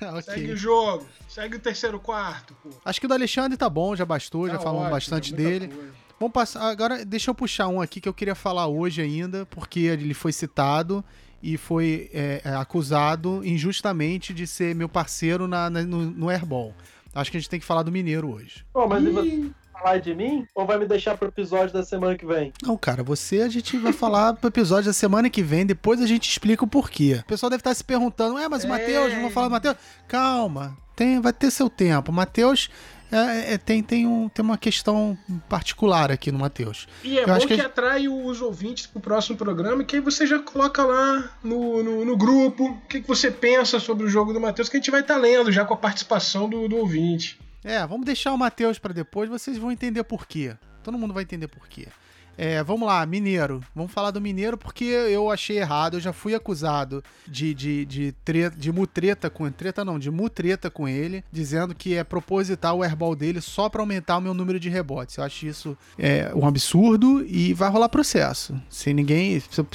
Segue ok. o jogo, segue o terceiro quarto, pô. Acho que o do Alexandre tá bom, já bastou, já Tá falamos ótimo, bastante é dele. coisa. Vamos passar. Agora, deixa eu puxar um aqui que eu queria falar hoje ainda, porque ele foi citado e foi é, é, acusado injustamente de ser meu parceiro na, na- no, no Airball. Acho que a gente tem que falar do Mineiro hoje. Pô, mas e falar de mim? Ou vai me deixar pro episódio da semana que vem? Não, cara, você a gente vai falar pro episódio da semana que vem, depois a gente explica o porquê. O pessoal deve estar se perguntando, é, mas o É. Matheus, vamos falar do Matheus? Calma, tem, vai ter seu tempo. O Matheus é, é, tem, tem, um, tem uma questão particular aqui no Matheus. E é Eu bom acho que, que atrai os ouvintes pro próximo programa, que aí você já coloca lá no, no, no grupo o que, que você pensa sobre o jogo do Matheus, que a gente vai estar lendo já com a participação do, do ouvinte. É, vamos deixar o Matheus pra depois, vocês vão entender por quê. Todo mundo vai entender por quê. É, vamos lá, Mineiro. Vamos falar do Mineiro porque eu achei errado. Eu já fui acusado de, de, de, tre- de mutreta com. Treta não, de mutreta com ele, dizendo que é proposital o airball dele só pra aumentar o meu número de rebotes. Eu acho isso é, um absurdo e vai rolar processo. Se ninguém. Se,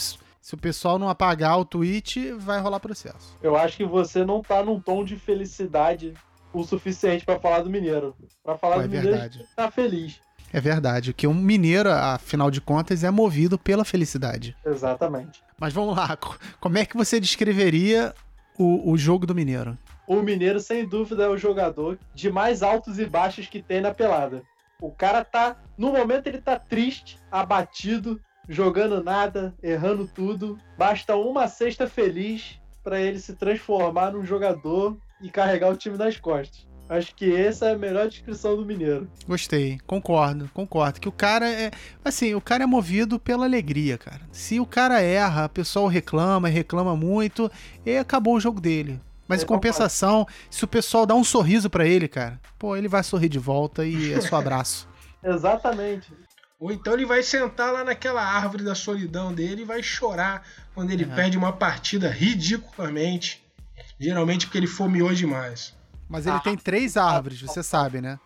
se o pessoal não apagar o tweet, vai rolar processo. Eu acho que você não tá num tom de felicidade o suficiente pra falar do Mineiro. Pra falar Pô, é do Mineiro, verdade. a gente tá feliz. É verdade, que um mineiro, afinal de contas, é movido pela felicidade. Exatamente. Mas vamos lá, co- como é que você descreveria o, o jogo do Mineiro? O Mineiro, sem dúvida, é o jogador de mais altos e baixos que tem na pelada. O cara tá. No momento ele tá triste, abatido, jogando nada, errando tudo. Basta uma cesta feliz pra ele se transformar num jogador e carregar o time nas costas. Acho que essa é a melhor descrição do Mineiro. Gostei, concordo, concordo. Que o cara é. Assim, o cara é movido pela alegria, cara. Se o cara erra, o pessoal reclama, reclama muito, e acabou o jogo dele. Mas em Eu concordo. compensação, se o pessoal dá um sorriso pra ele, cara, pô, ele vai sorrir de volta e é só abraço. Exatamente. Ou então ele vai sentar lá naquela árvore da solidão dele e vai chorar quando ele É. perde uma partida ridiculamente. Geralmente porque ele fomeou demais. Mas ele tem três árvores, você sabe, né?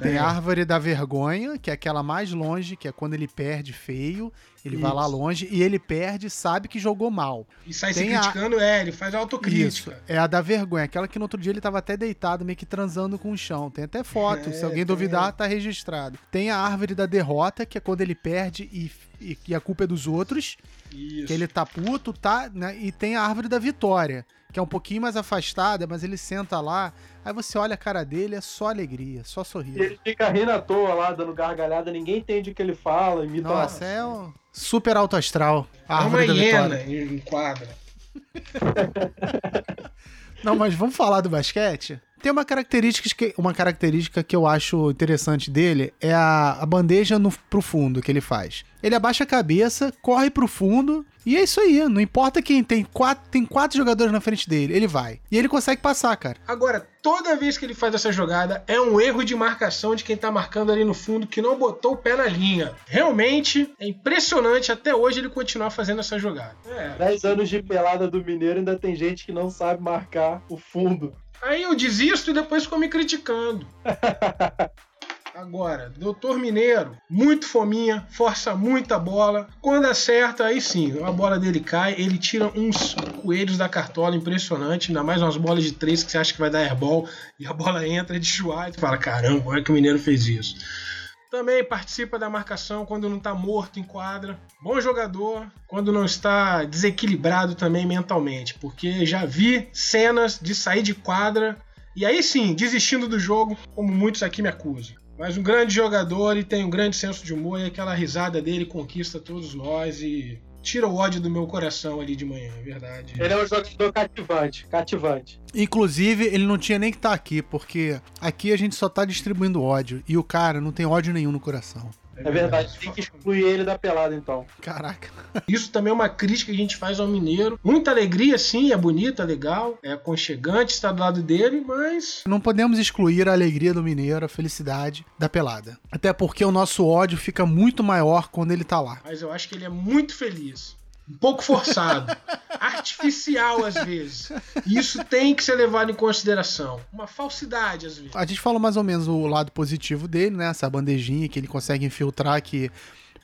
Tem a árvore da vergonha, que é aquela mais longe, que é quando ele perde feio, ele vai lá Isso. longe e ele perde e sabe que jogou mal. E sai Tem se a- criticando, é, ele faz Isso, autocrítica. é a da vergonha, aquela que no outro dia ele tava até deitado, meio que transando com o chão. Tem até foto, É, se alguém tem. duvidar, tá registrado. Tem a árvore da derrota, que é quando ele perde e, e, e a culpa é dos outros, Isso. que ele tá puto, tá? Né? E tem a árvore da vitória, que é um pouquinho mais afastada, mas ele senta lá, aí você olha a cara dele, é só alegria, só E sorriso. ele fica rindo à toa lá, dando gargalhada, ninguém entende o que ele fala, imita Nossa, é um super alto astral. A É uma hiena em quadra. Não, mas vamos falar do basquete? Tem uma característica que, uma característica que eu acho interessante dele é a, a bandeja no, pro fundo que ele faz. Ele abaixa a cabeça, corre pro fundo e é isso aí. Não importa quem tem quatro, tem quatro jogadores na frente dele, ele vai. E ele consegue passar, cara. Agora, toda vez que ele faz essa jogada, é um erro de marcação de quem tá marcando ali no fundo que não botou o pé na linha. Realmente, é impressionante até hoje ele continuar fazendo essa jogada. É. 10 anos de pelada do Mineiro, ainda tem gente que não sabe marcar o fundo. Aí eu desisto e depois ficou me criticando. Agora, Doutor Mineiro, muito fominha, força muita bola. Quando acerta, aí sim, a bola dele cai, ele tira uns coelhos da cartola impressionante, ainda mais umas bolas de três que você acha que vai dar airball e a bola entra de chuar e fala: caramba, como é que o Mineiro fez isso? Também participa da marcação quando não está morto em quadra. Bom jogador quando não está desequilibrado também mentalmente, porque já vi cenas de sair de quadra e aí sim, desistindo do jogo, como muitos aqui me acusam. Mas um grande jogador e tem um grande senso de humor e aquela risada dele conquista todos nós e tira o ódio do meu coração ali de manhã, é verdade. Ele é um jogador cativante, cativante. Inclusive, ele não tinha nem que estar tá aqui, porque aqui a gente só tá distribuindo ódio. E o cara não tem ódio nenhum no coração. É verdade, tem que excluir ele da pelada então. Caraca. Isso também é uma crítica que a gente faz ao Mineiro. Muita alegria, sim, é bonita, é legal, é aconchegante estar do lado dele, mas. Não podemos excluir a alegria do Mineiro, a felicidade da pelada. Até porque o nosso ódio fica muito maior quando ele tá lá. Mas eu acho que ele é muito feliz um pouco forçado, artificial às vezes. E isso tem que ser levado em consideração. Uma falsidade às vezes. A gente falou mais ou menos o lado positivo dele, né? Essa bandejinha que ele consegue infiltrar que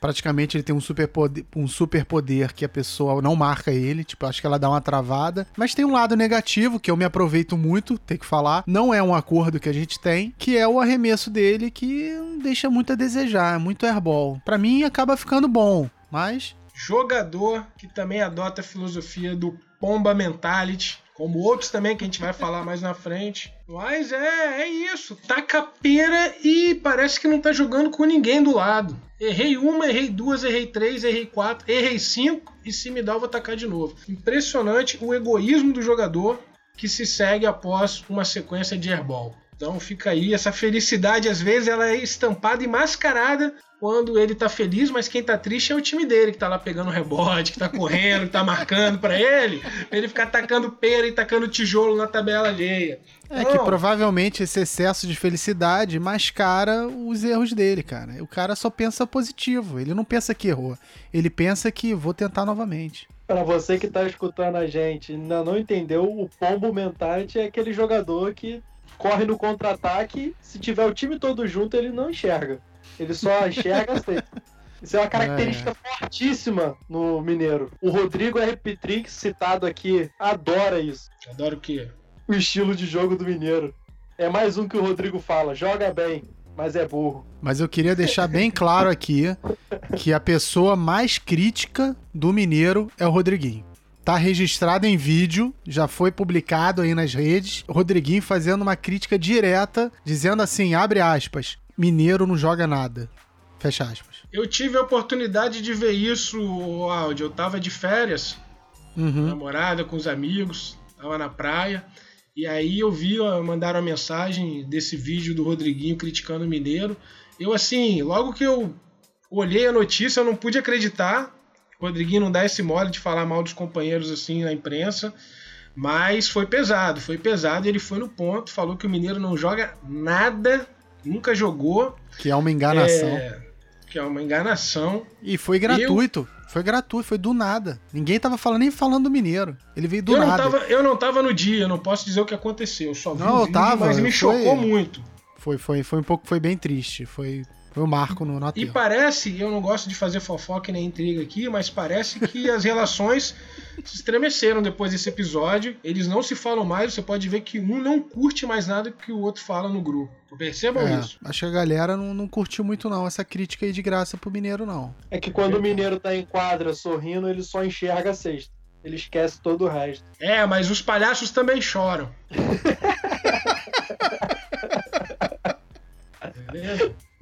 praticamente ele tem um super poder, um super poder que a pessoa não marca ele, tipo, acho que ela dá uma travada. Mas tem um lado negativo que eu me aproveito muito, tem que falar. Não é um acordo que a gente tem, que é o arremesso dele que deixa muito a desejar, é muito airball. Para mim acaba ficando bom, mas jogador que também adota a filosofia do Pomba Mentality, como outros também que a gente vai falar mais na frente. Mas é, é isso. Taca pera e parece que não tá jogando com ninguém do lado. Errei uma, errei duas, errei três, errei quatro, errei cinco e se me dá eu vou tacar de novo. Impressionante o egoísmo do jogador que se segue após uma sequência de airball. Então fica aí, essa felicidade às vezes ela é estampada e mascarada quando ele tá feliz, mas quem tá triste é o time dele, que tá lá pegando rebote, que tá correndo, que tá marcando para ele, ele ficar tacando pera e tacando tijolo na tabela alheia. É que provavelmente esse excesso de felicidade mascara os erros dele, cara. O cara só pensa positivo, ele não pensa que errou, ele pensa que vou tentar novamente. Para você que tá escutando a gente, ainda não entendeu, o pombo mentality é aquele jogador que corre no contra-ataque, se tiver o time todo junto, ele não enxerga. Ele só enxerga assim. Isso é uma característica é. fortíssima no Mineiro. O Rodrigo R. Petrix, citado aqui, adora isso. Adora o quê? O estilo de jogo do Mineiro. É mais um que o Rodrigo fala: joga bem, mas é burro. Mas eu queria deixar bem claro aqui que a pessoa mais crítica do Mineiro é o Rodriguinho. Tá registrado em vídeo, já foi publicado aí nas redes. O Rodriguinho fazendo uma crítica direta, dizendo assim, abre aspas, mineiro não joga nada. Fecha aspas. Eu tive a oportunidade de ver isso, áudio. Eu tava de férias, uhum. namorada, com os amigos, tava na praia. E aí eu vi, mandaram a mensagem desse vídeo do Rodriguinho criticando o Mineiro. Eu, assim, logo que eu olhei a notícia, eu não pude acreditar. O Rodriguinho não dá esse mole de falar mal dos companheiros assim na imprensa. Mas foi pesado, foi pesado. Ele foi no ponto, falou que o Mineiro não joga nada nunca jogou. Que é uma enganação. É, que é uma enganação. E foi gratuito. Eu... Foi gratuito, foi do nada. Ninguém tava falando nem falando do Mineiro. Ele veio do eu nada. Não tava, eu não tava no dia, eu não posso dizer o que aconteceu. Eu só vi não, o vídeo, tava, mas me foi, chocou muito. Foi, foi, foi um pouco, foi bem triste. Foi, foi o marco no E parece, eu não gosto de fazer fofoca nem intriga aqui, mas parece que as relações se estremeceram depois desse episódio. Eles não se falam mais, você pode ver que um não curte mais nada que o outro fala no grupo. Percebam é, isso. Acho que a galera não, não curtiu muito, não, essa crítica aí de graça pro Mineiro, não. É que quando o Mineiro tá em quadra sorrindo, ele só enxerga a sexta. Ele esquece todo o resto. É, mas os palhaços também choram. é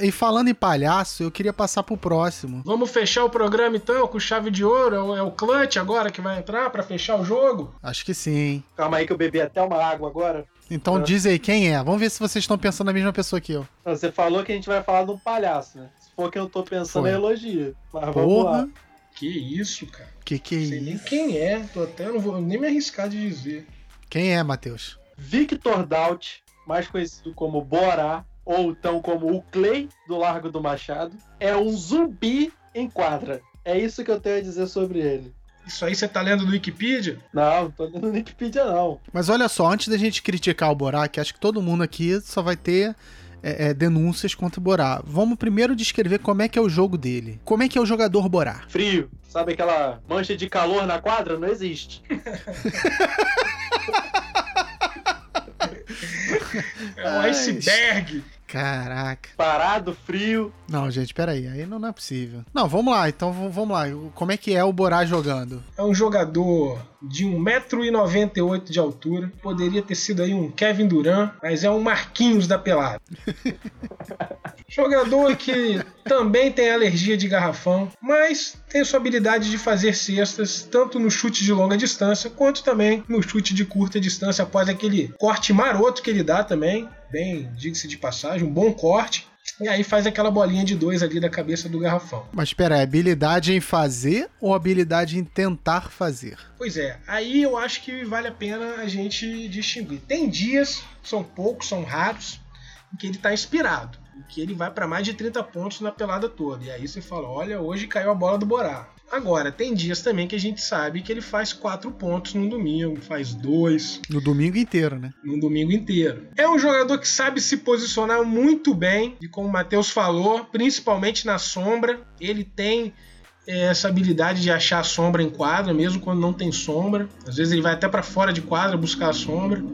E falando em palhaço, eu queria passar pro próximo. Vamos fechar o programa então com chave de ouro? É o clutch agora que vai entrar para fechar o jogo? Acho que sim. Calma aí que eu bebi até uma água agora. Então ah. diz aí quem é. Vamos ver se vocês estão pensando na mesma pessoa que eu. Você falou que a gente vai falar de um palhaço, né? Se for que eu tô pensando, Foi. é elogio. Mas Porra. Que isso, cara. Que que é isso? Sei nem quem é. Tô até não vou nem me arriscar de dizer. Quem é, Matheus? Victor Daut, mais conhecido como Borá, ou então como o Clay do Largo do Machado, é um zumbi em quadra. É isso que eu tenho a dizer sobre ele. Isso aí você tá lendo no Wikipedia? Não, não tô lendo no Wikipedia não. Mas olha só, antes da gente criticar o Borak, acho que todo mundo aqui só vai ter é, é, denúncias contra o Borá. Vamos primeiro descrever como é que é o jogo dele. Como é que é o jogador Borá? Frio. Sabe aquela mancha de calor na quadra? Não existe. É um iceberg. Caraca. Parado, frio. Não, gente, peraí. Aí não, não é possível. Não, vamos lá. Então vamos lá. Como é que é o Borá jogando? É um jogador de 1,98m de altura. Poderia ter sido aí um Kevin Durant, mas é um Marquinhos da pelada. Jogador que também tem alergia de garrafão, mas tem sua habilidade de fazer cestas, tanto no chute de longa distância, quanto também no chute de curta distância, após aquele corte maroto que ele dá também. Bem, diga-se de passagem, um bom corte. E aí faz aquela bolinha de dois ali da cabeça do garrafão. Mas espera aí, habilidade em fazer ou habilidade em tentar fazer? Pois é, aí eu acho que vale a pena a gente distinguir. Tem dias, são poucos, são raros, em que ele está inspirado, que ele vai para mais de 30 pontos na pelada toda. E aí você fala: olha, hoje caiu a bola do Borá. Agora, tem dias também que a gente sabe que ele faz quatro pontos no domingo, faz dois No domingo inteiro, né? no domingo inteiro. É um jogador que sabe se posicionar muito bem, e como o Matheus falou, principalmente na sombra, ele tem é, essa habilidade de achar a sombra em quadra, mesmo quando não tem sombra. Às vezes ele vai até para fora de quadra buscar a sombra,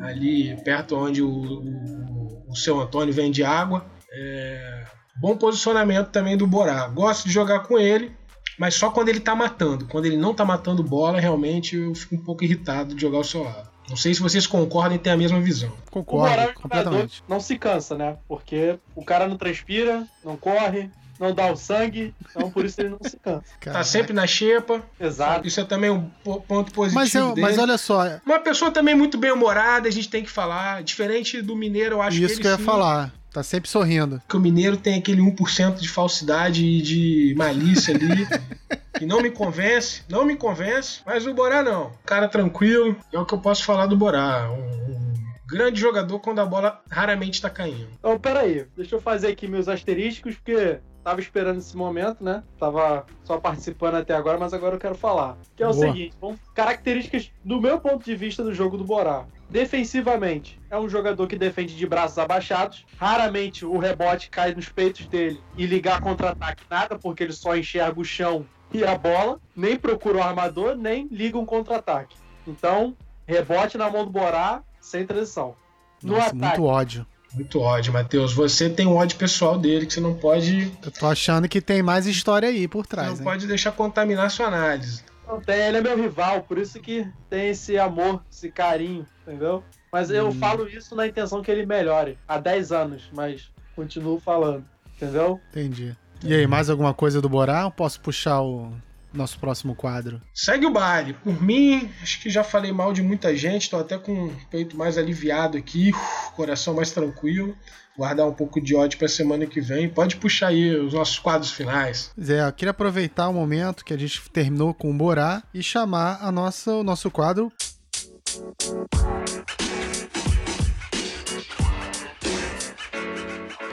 ali perto onde o, o, o seu Antônio vende água. É, bom posicionamento também do Borá. Gosto de jogar com ele, mas só quando ele tá matando. Quando ele não tá matando bola, realmente eu fico um pouco irritado de jogar o seu lado. Não sei se vocês concordam e têm a mesma visão. O Concordo, Borá jogador completamente. não se cansa, né? Porque o cara não transpira, não corre, não dá o sangue, então por isso ele não se cansa. Tá Caraca. sempre na xepa. Exato. Isso é também um po- ponto positivo Mas, eu- dele. mas olha só, Uma pessoa também muito bem humorada, a gente tem que falar. Diferente do mineiro, eu acho que isso que eu ia sim, falar. Tá sempre sorrindo. que o mineiro tem aquele 1% de falsidade e de malícia ali. que não me convence, não me convence. Mas o Borá não. Cara tranquilo. É o que eu posso falar do Borá. Um, um grande jogador quando a bola raramente tá caindo. Então, peraí, deixa eu fazer aqui meus asterísticos, porque tava esperando esse momento, né? Tava só participando até agora, mas agora eu quero falar. Que é o Boa. seguinte, vamos, características do meu ponto de vista do jogo do Borá. Defensivamente, é um jogador que defende de braços abaixados. Raramente o rebote cai nos peitos dele e ligar contra-ataque nada, porque ele só enxerga o chão e a bola. Nem procura o armador, nem liga um contra-ataque. Então, rebote na mão do Borá, sem transição. No Nossa, ataque, muito ódio. Muito ódio, Matheus. Você tem um ódio pessoal dele que você não pode, Eu tô achando que tem mais história aí por você trás, não hein? pode deixar contaminar sua análise. Não tem, ele é meu rival, por isso que tem esse amor, esse carinho, entendeu? Mas eu Hum. falo isso na intenção que ele melhore. Há 10 anos, mas continuo falando, entendeu? Entendi. E aí, mais alguma coisa do Borá? Posso puxar o nosso próximo quadro? Segue o baile. Por mim, acho que já falei mal de muita gente, tô até com o peito mais aliviado aqui, uf, coração mais tranquilo. Guardar um pouco de ódio pra semana que vem. Pode puxar aí os nossos quadros finais. Zé, eu queria aproveitar o momento que a gente terminou com o Borá e chamar a nossa, o nosso quadro.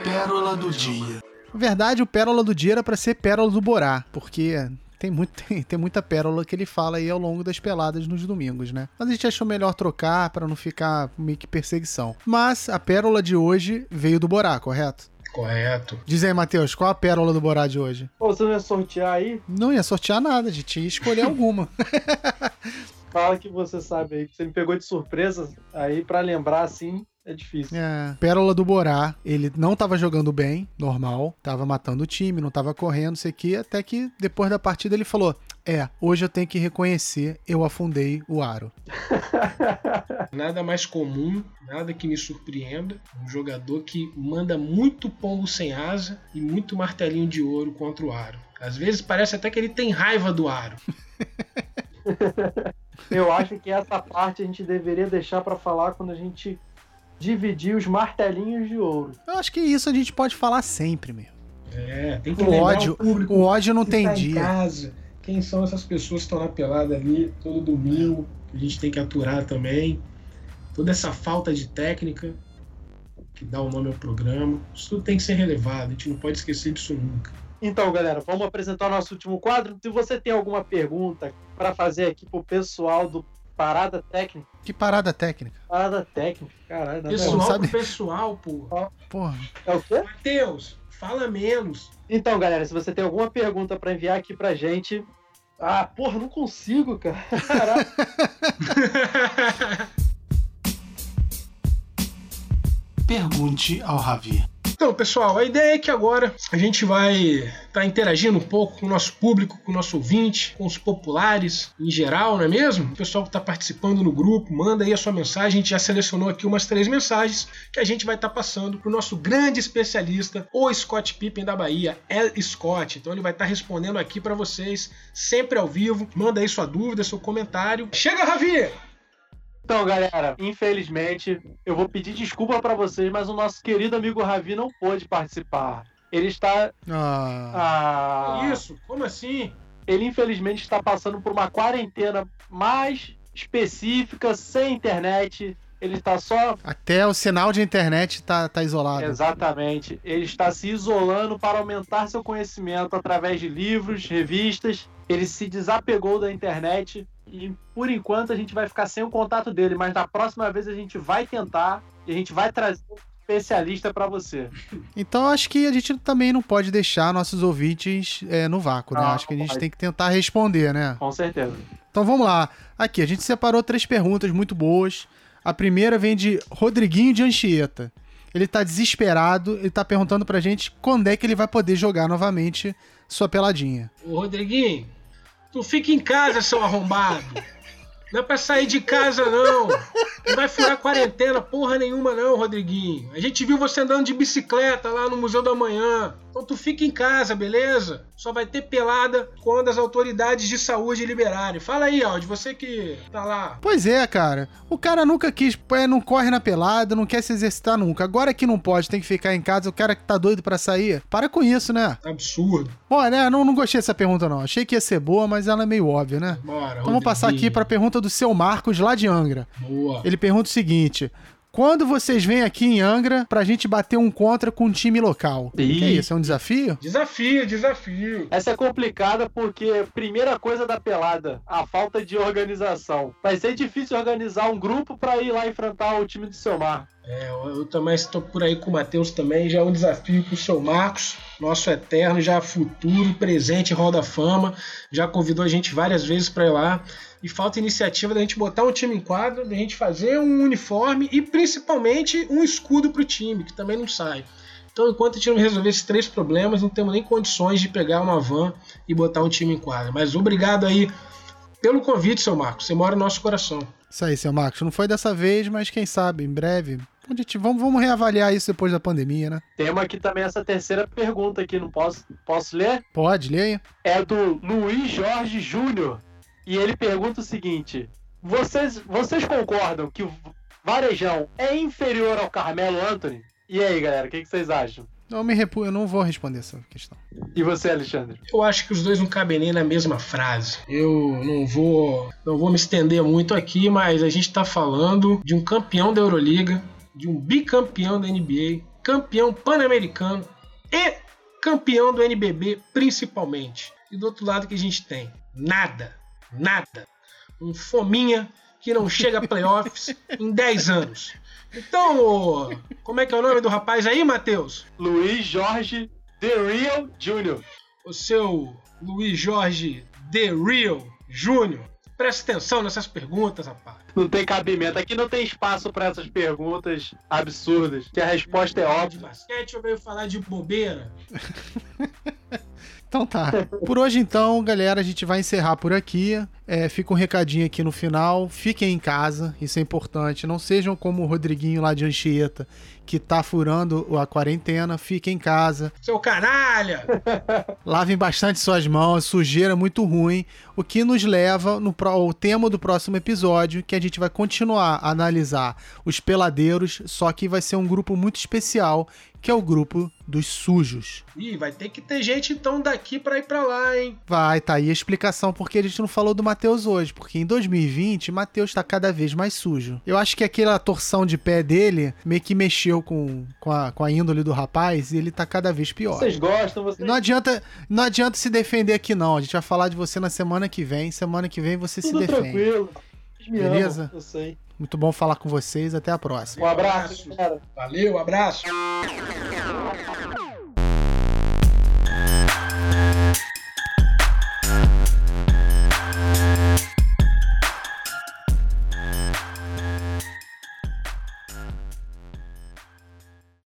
Pérola do Dia. Na verdade, o Pérola do Dia era pra ser Pérola do Borá, porque tem, muito, tem, tem muita pérola que ele fala aí ao longo das peladas nos domingos, né? Mas a gente achou melhor trocar pra não ficar meio que perseguição. Mas a pérola de hoje veio do Borá, correto? Correto. Diz aí, Matheus, qual a pérola do Borá de hoje? Pô, você não ia sortear aí? Não ia sortear nada, a gente ia escolher alguma. Fala que você sabe aí. Você me pegou de surpresa aí pra lembrar assim. É difícil. É. Pérola do Borá, ele não tava jogando bem, normal, tava matando o time, não tava correndo, sei que, até que depois da partida ele falou: É, hoje eu tenho que reconhecer, eu afundei o aro. Nada mais comum, nada que me surpreenda. Um jogador que manda muito pombo sem asa e muito martelinho de ouro contra o aro. Às vezes parece até que ele tem raiva do aro. Eu acho que essa parte a gente deveria deixar pra falar quando a gente dividir os martelinhos de ouro. Eu acho que isso a gente pode falar sempre, meu. É, tem que O ódio, o público o ódio não tem tá em dia. casa. Quem são essas pessoas que estão na pelada ali todo domingo? Que a gente tem que aturar também. Toda essa falta de técnica que dá o nome ao programa. Isso tudo tem que ser relevado. A gente não pode esquecer disso nunca. Então, galera, vamos apresentar o nosso último quadro. Se você tem alguma pergunta para fazer aqui pro pessoal do Parada técnica. Que parada técnica. Parada técnica. Caralho, Pessoal sabe? pro pessoal, pô. Porra. É o quê? Matheus, fala menos. Então, galera, se você tem alguma pergunta pra enviar aqui pra gente. Ah, porra, não consigo, cara. Caraca. Pergunte ao Ravi. Então, pessoal, a ideia é que agora a gente vai estar interagindo um pouco com o nosso público, com o nosso ouvinte, com os populares em geral, não é mesmo? O pessoal que está participando no grupo, manda aí a sua mensagem. A gente já selecionou aqui umas três mensagens que a gente vai estar passando para o nosso grande especialista, o Scott Pippen da Bahia, El Scott. Então ele vai estar respondendo aqui para vocês, sempre ao vivo. Manda aí sua dúvida, seu comentário. Chega, Ravi! Então, galera, infelizmente, eu vou pedir desculpa pra vocês, mas o nosso querido amigo Ravi não pôde participar. Ele está. Ah, Ah, Isso, como assim? ele infelizmente está passando por uma quarentena mais específica, sem internet. Ele está só. até o sinal de internet tá, tá isolado. Exatamente. Ele está se isolando para aumentar seu conhecimento através de livros, revistas. Ele se desapegou da internet e, por enquanto, a gente vai ficar sem o contato dele. Mas na próxima vez a gente vai tentar e a gente vai trazer um especialista para você. Então acho que a gente também não pode deixar nossos ouvintes é, no vácuo, né? Não, acho que a gente pode. tem que tentar responder, né? Com certeza. Então vamos lá. Aqui, a gente separou três perguntas muito boas. A primeira vem de Rodriguinho de Anchieta. Ele tá desesperado, ele tá perguntando pra gente quando é que ele vai poder jogar novamente sua peladinha. Ô, Rodriguinho, tu fica em casa, seu arrombado. Não é pra sair de casa, não. Não vai furar quarentena porra nenhuma, não, Rodriguinho. A gente viu você andando de bicicleta lá no Museu da Manhã. Então tu fica em casa, beleza? Só vai ter pelada quando as autoridades de saúde liberarem. Fala aí, Aldi, você que tá lá. Pois é, cara. O cara nunca quis, é, não corre na pelada, não quer se exercitar nunca. Agora que não pode, tem que ficar em casa, o cara que tá doido pra sair. Para com isso, né? Absurdo. Bom, né, não, não gostei dessa pergunta não. Achei que ia ser boa, mas ela é meio óbvia, né? Bora, Então vamos passar aqui pra pergunta do seu Marcos lá de Angra. Boa. Ele pergunta o seguinte: quando vocês vêm aqui em Angra pra gente bater um contra com um time local? Ih. Que isso? É um desafio? Desafio, desafio. Essa é complicada porque, primeira coisa da pelada, a falta de organização. Vai ser difícil organizar um grupo para ir lá enfrentar o time do seu mar. É, eu, também estou por aí com o Matheus também, já é um desafio pro seu Marcos, nosso eterno, já futuro, presente, roda fama, já convidou a gente várias vezes para ir lá. E falta iniciativa da gente botar um time em quadro, da gente fazer um uniforme e principalmente um escudo pro time, que também não sai. Então, enquanto a gente não resolver esses três problemas, não temos nem condições de pegar uma van e botar um time em quadra. Mas obrigado aí pelo convite, seu Marcos. Você mora no nosso coração. Isso aí, seu Marcos. Não foi dessa vez, mas quem sabe, em breve. A gente- Vamos, vamos reavaliar isso depois da pandemia, né? Temos aqui também essa terceira pergunta aqui, não posso, posso ler? Pode, leia. É do Luiz Jorge Júnior. E ele pergunta o seguinte: vocês, vocês concordam que o Varejão é inferior ao Carmelo Anthony? E aí, galera, o que, que vocês acham? Não me repu... Eu não vou responder essa questão. E você, Alexandre? Eu acho que os dois não cabem nem na mesma frase. Eu não vou, não vou me estender muito aqui, mas a gente está falando de um campeão da Euroliga, de um bicampeão da NBA, campeão pan-americano e campeão do NBB principalmente. E do outro lado que a gente tem nada, nada, um fominha que não chega a playoffs em 10 anos. Então, ô, como é que é o nome do rapaz aí, Matheus? Luiz Jorge The Real Júnior. o seu Luiz Jorge The Real Júnior. Presta atenção nessas perguntas, rapaz. Não tem cabimento. Aqui não tem espaço para essas perguntas absurdas. Que a resposta é De óbvia. basquete eu veio falar de bobeira. Então tá. Por hoje, então, galera, a gente vai encerrar por aqui. É, fica um recadinho aqui no final. Fiquem em casa, isso é importante. Não sejam como o Rodriguinho lá de Anchieta, que tá furando a quarentena. Fiquem em casa. Seu canalha! Lavem bastante suas mãos, sujeira é muito ruim, o que nos leva no ao tema do próximo episódio, que a gente vai continuar a analisar os peladeiros, só que vai ser um grupo muito especial, que é o grupo dos sujos. Ih, vai ter que ter gente então daqui pra ir pra lá, hein? Vai, tá aí a explicação porque a gente não falou do Matheus hoje, porque em 2020 Matheus tá cada vez mais sujo. Eu acho que aquela torção de pé dele meio que mexeu com, com, a, com a índole do rapaz e ele tá cada vez pior. Vocês gostam, vocês Não adianta, não adianta se defender aqui, não. A gente vai falar de você na semana que vem. Semana que vem você se tudo defende. tranquilo. Me Beleza? amo, eu sei. Muito bom falar com vocês. Até a próxima. Um abraço. Valeu, abraço.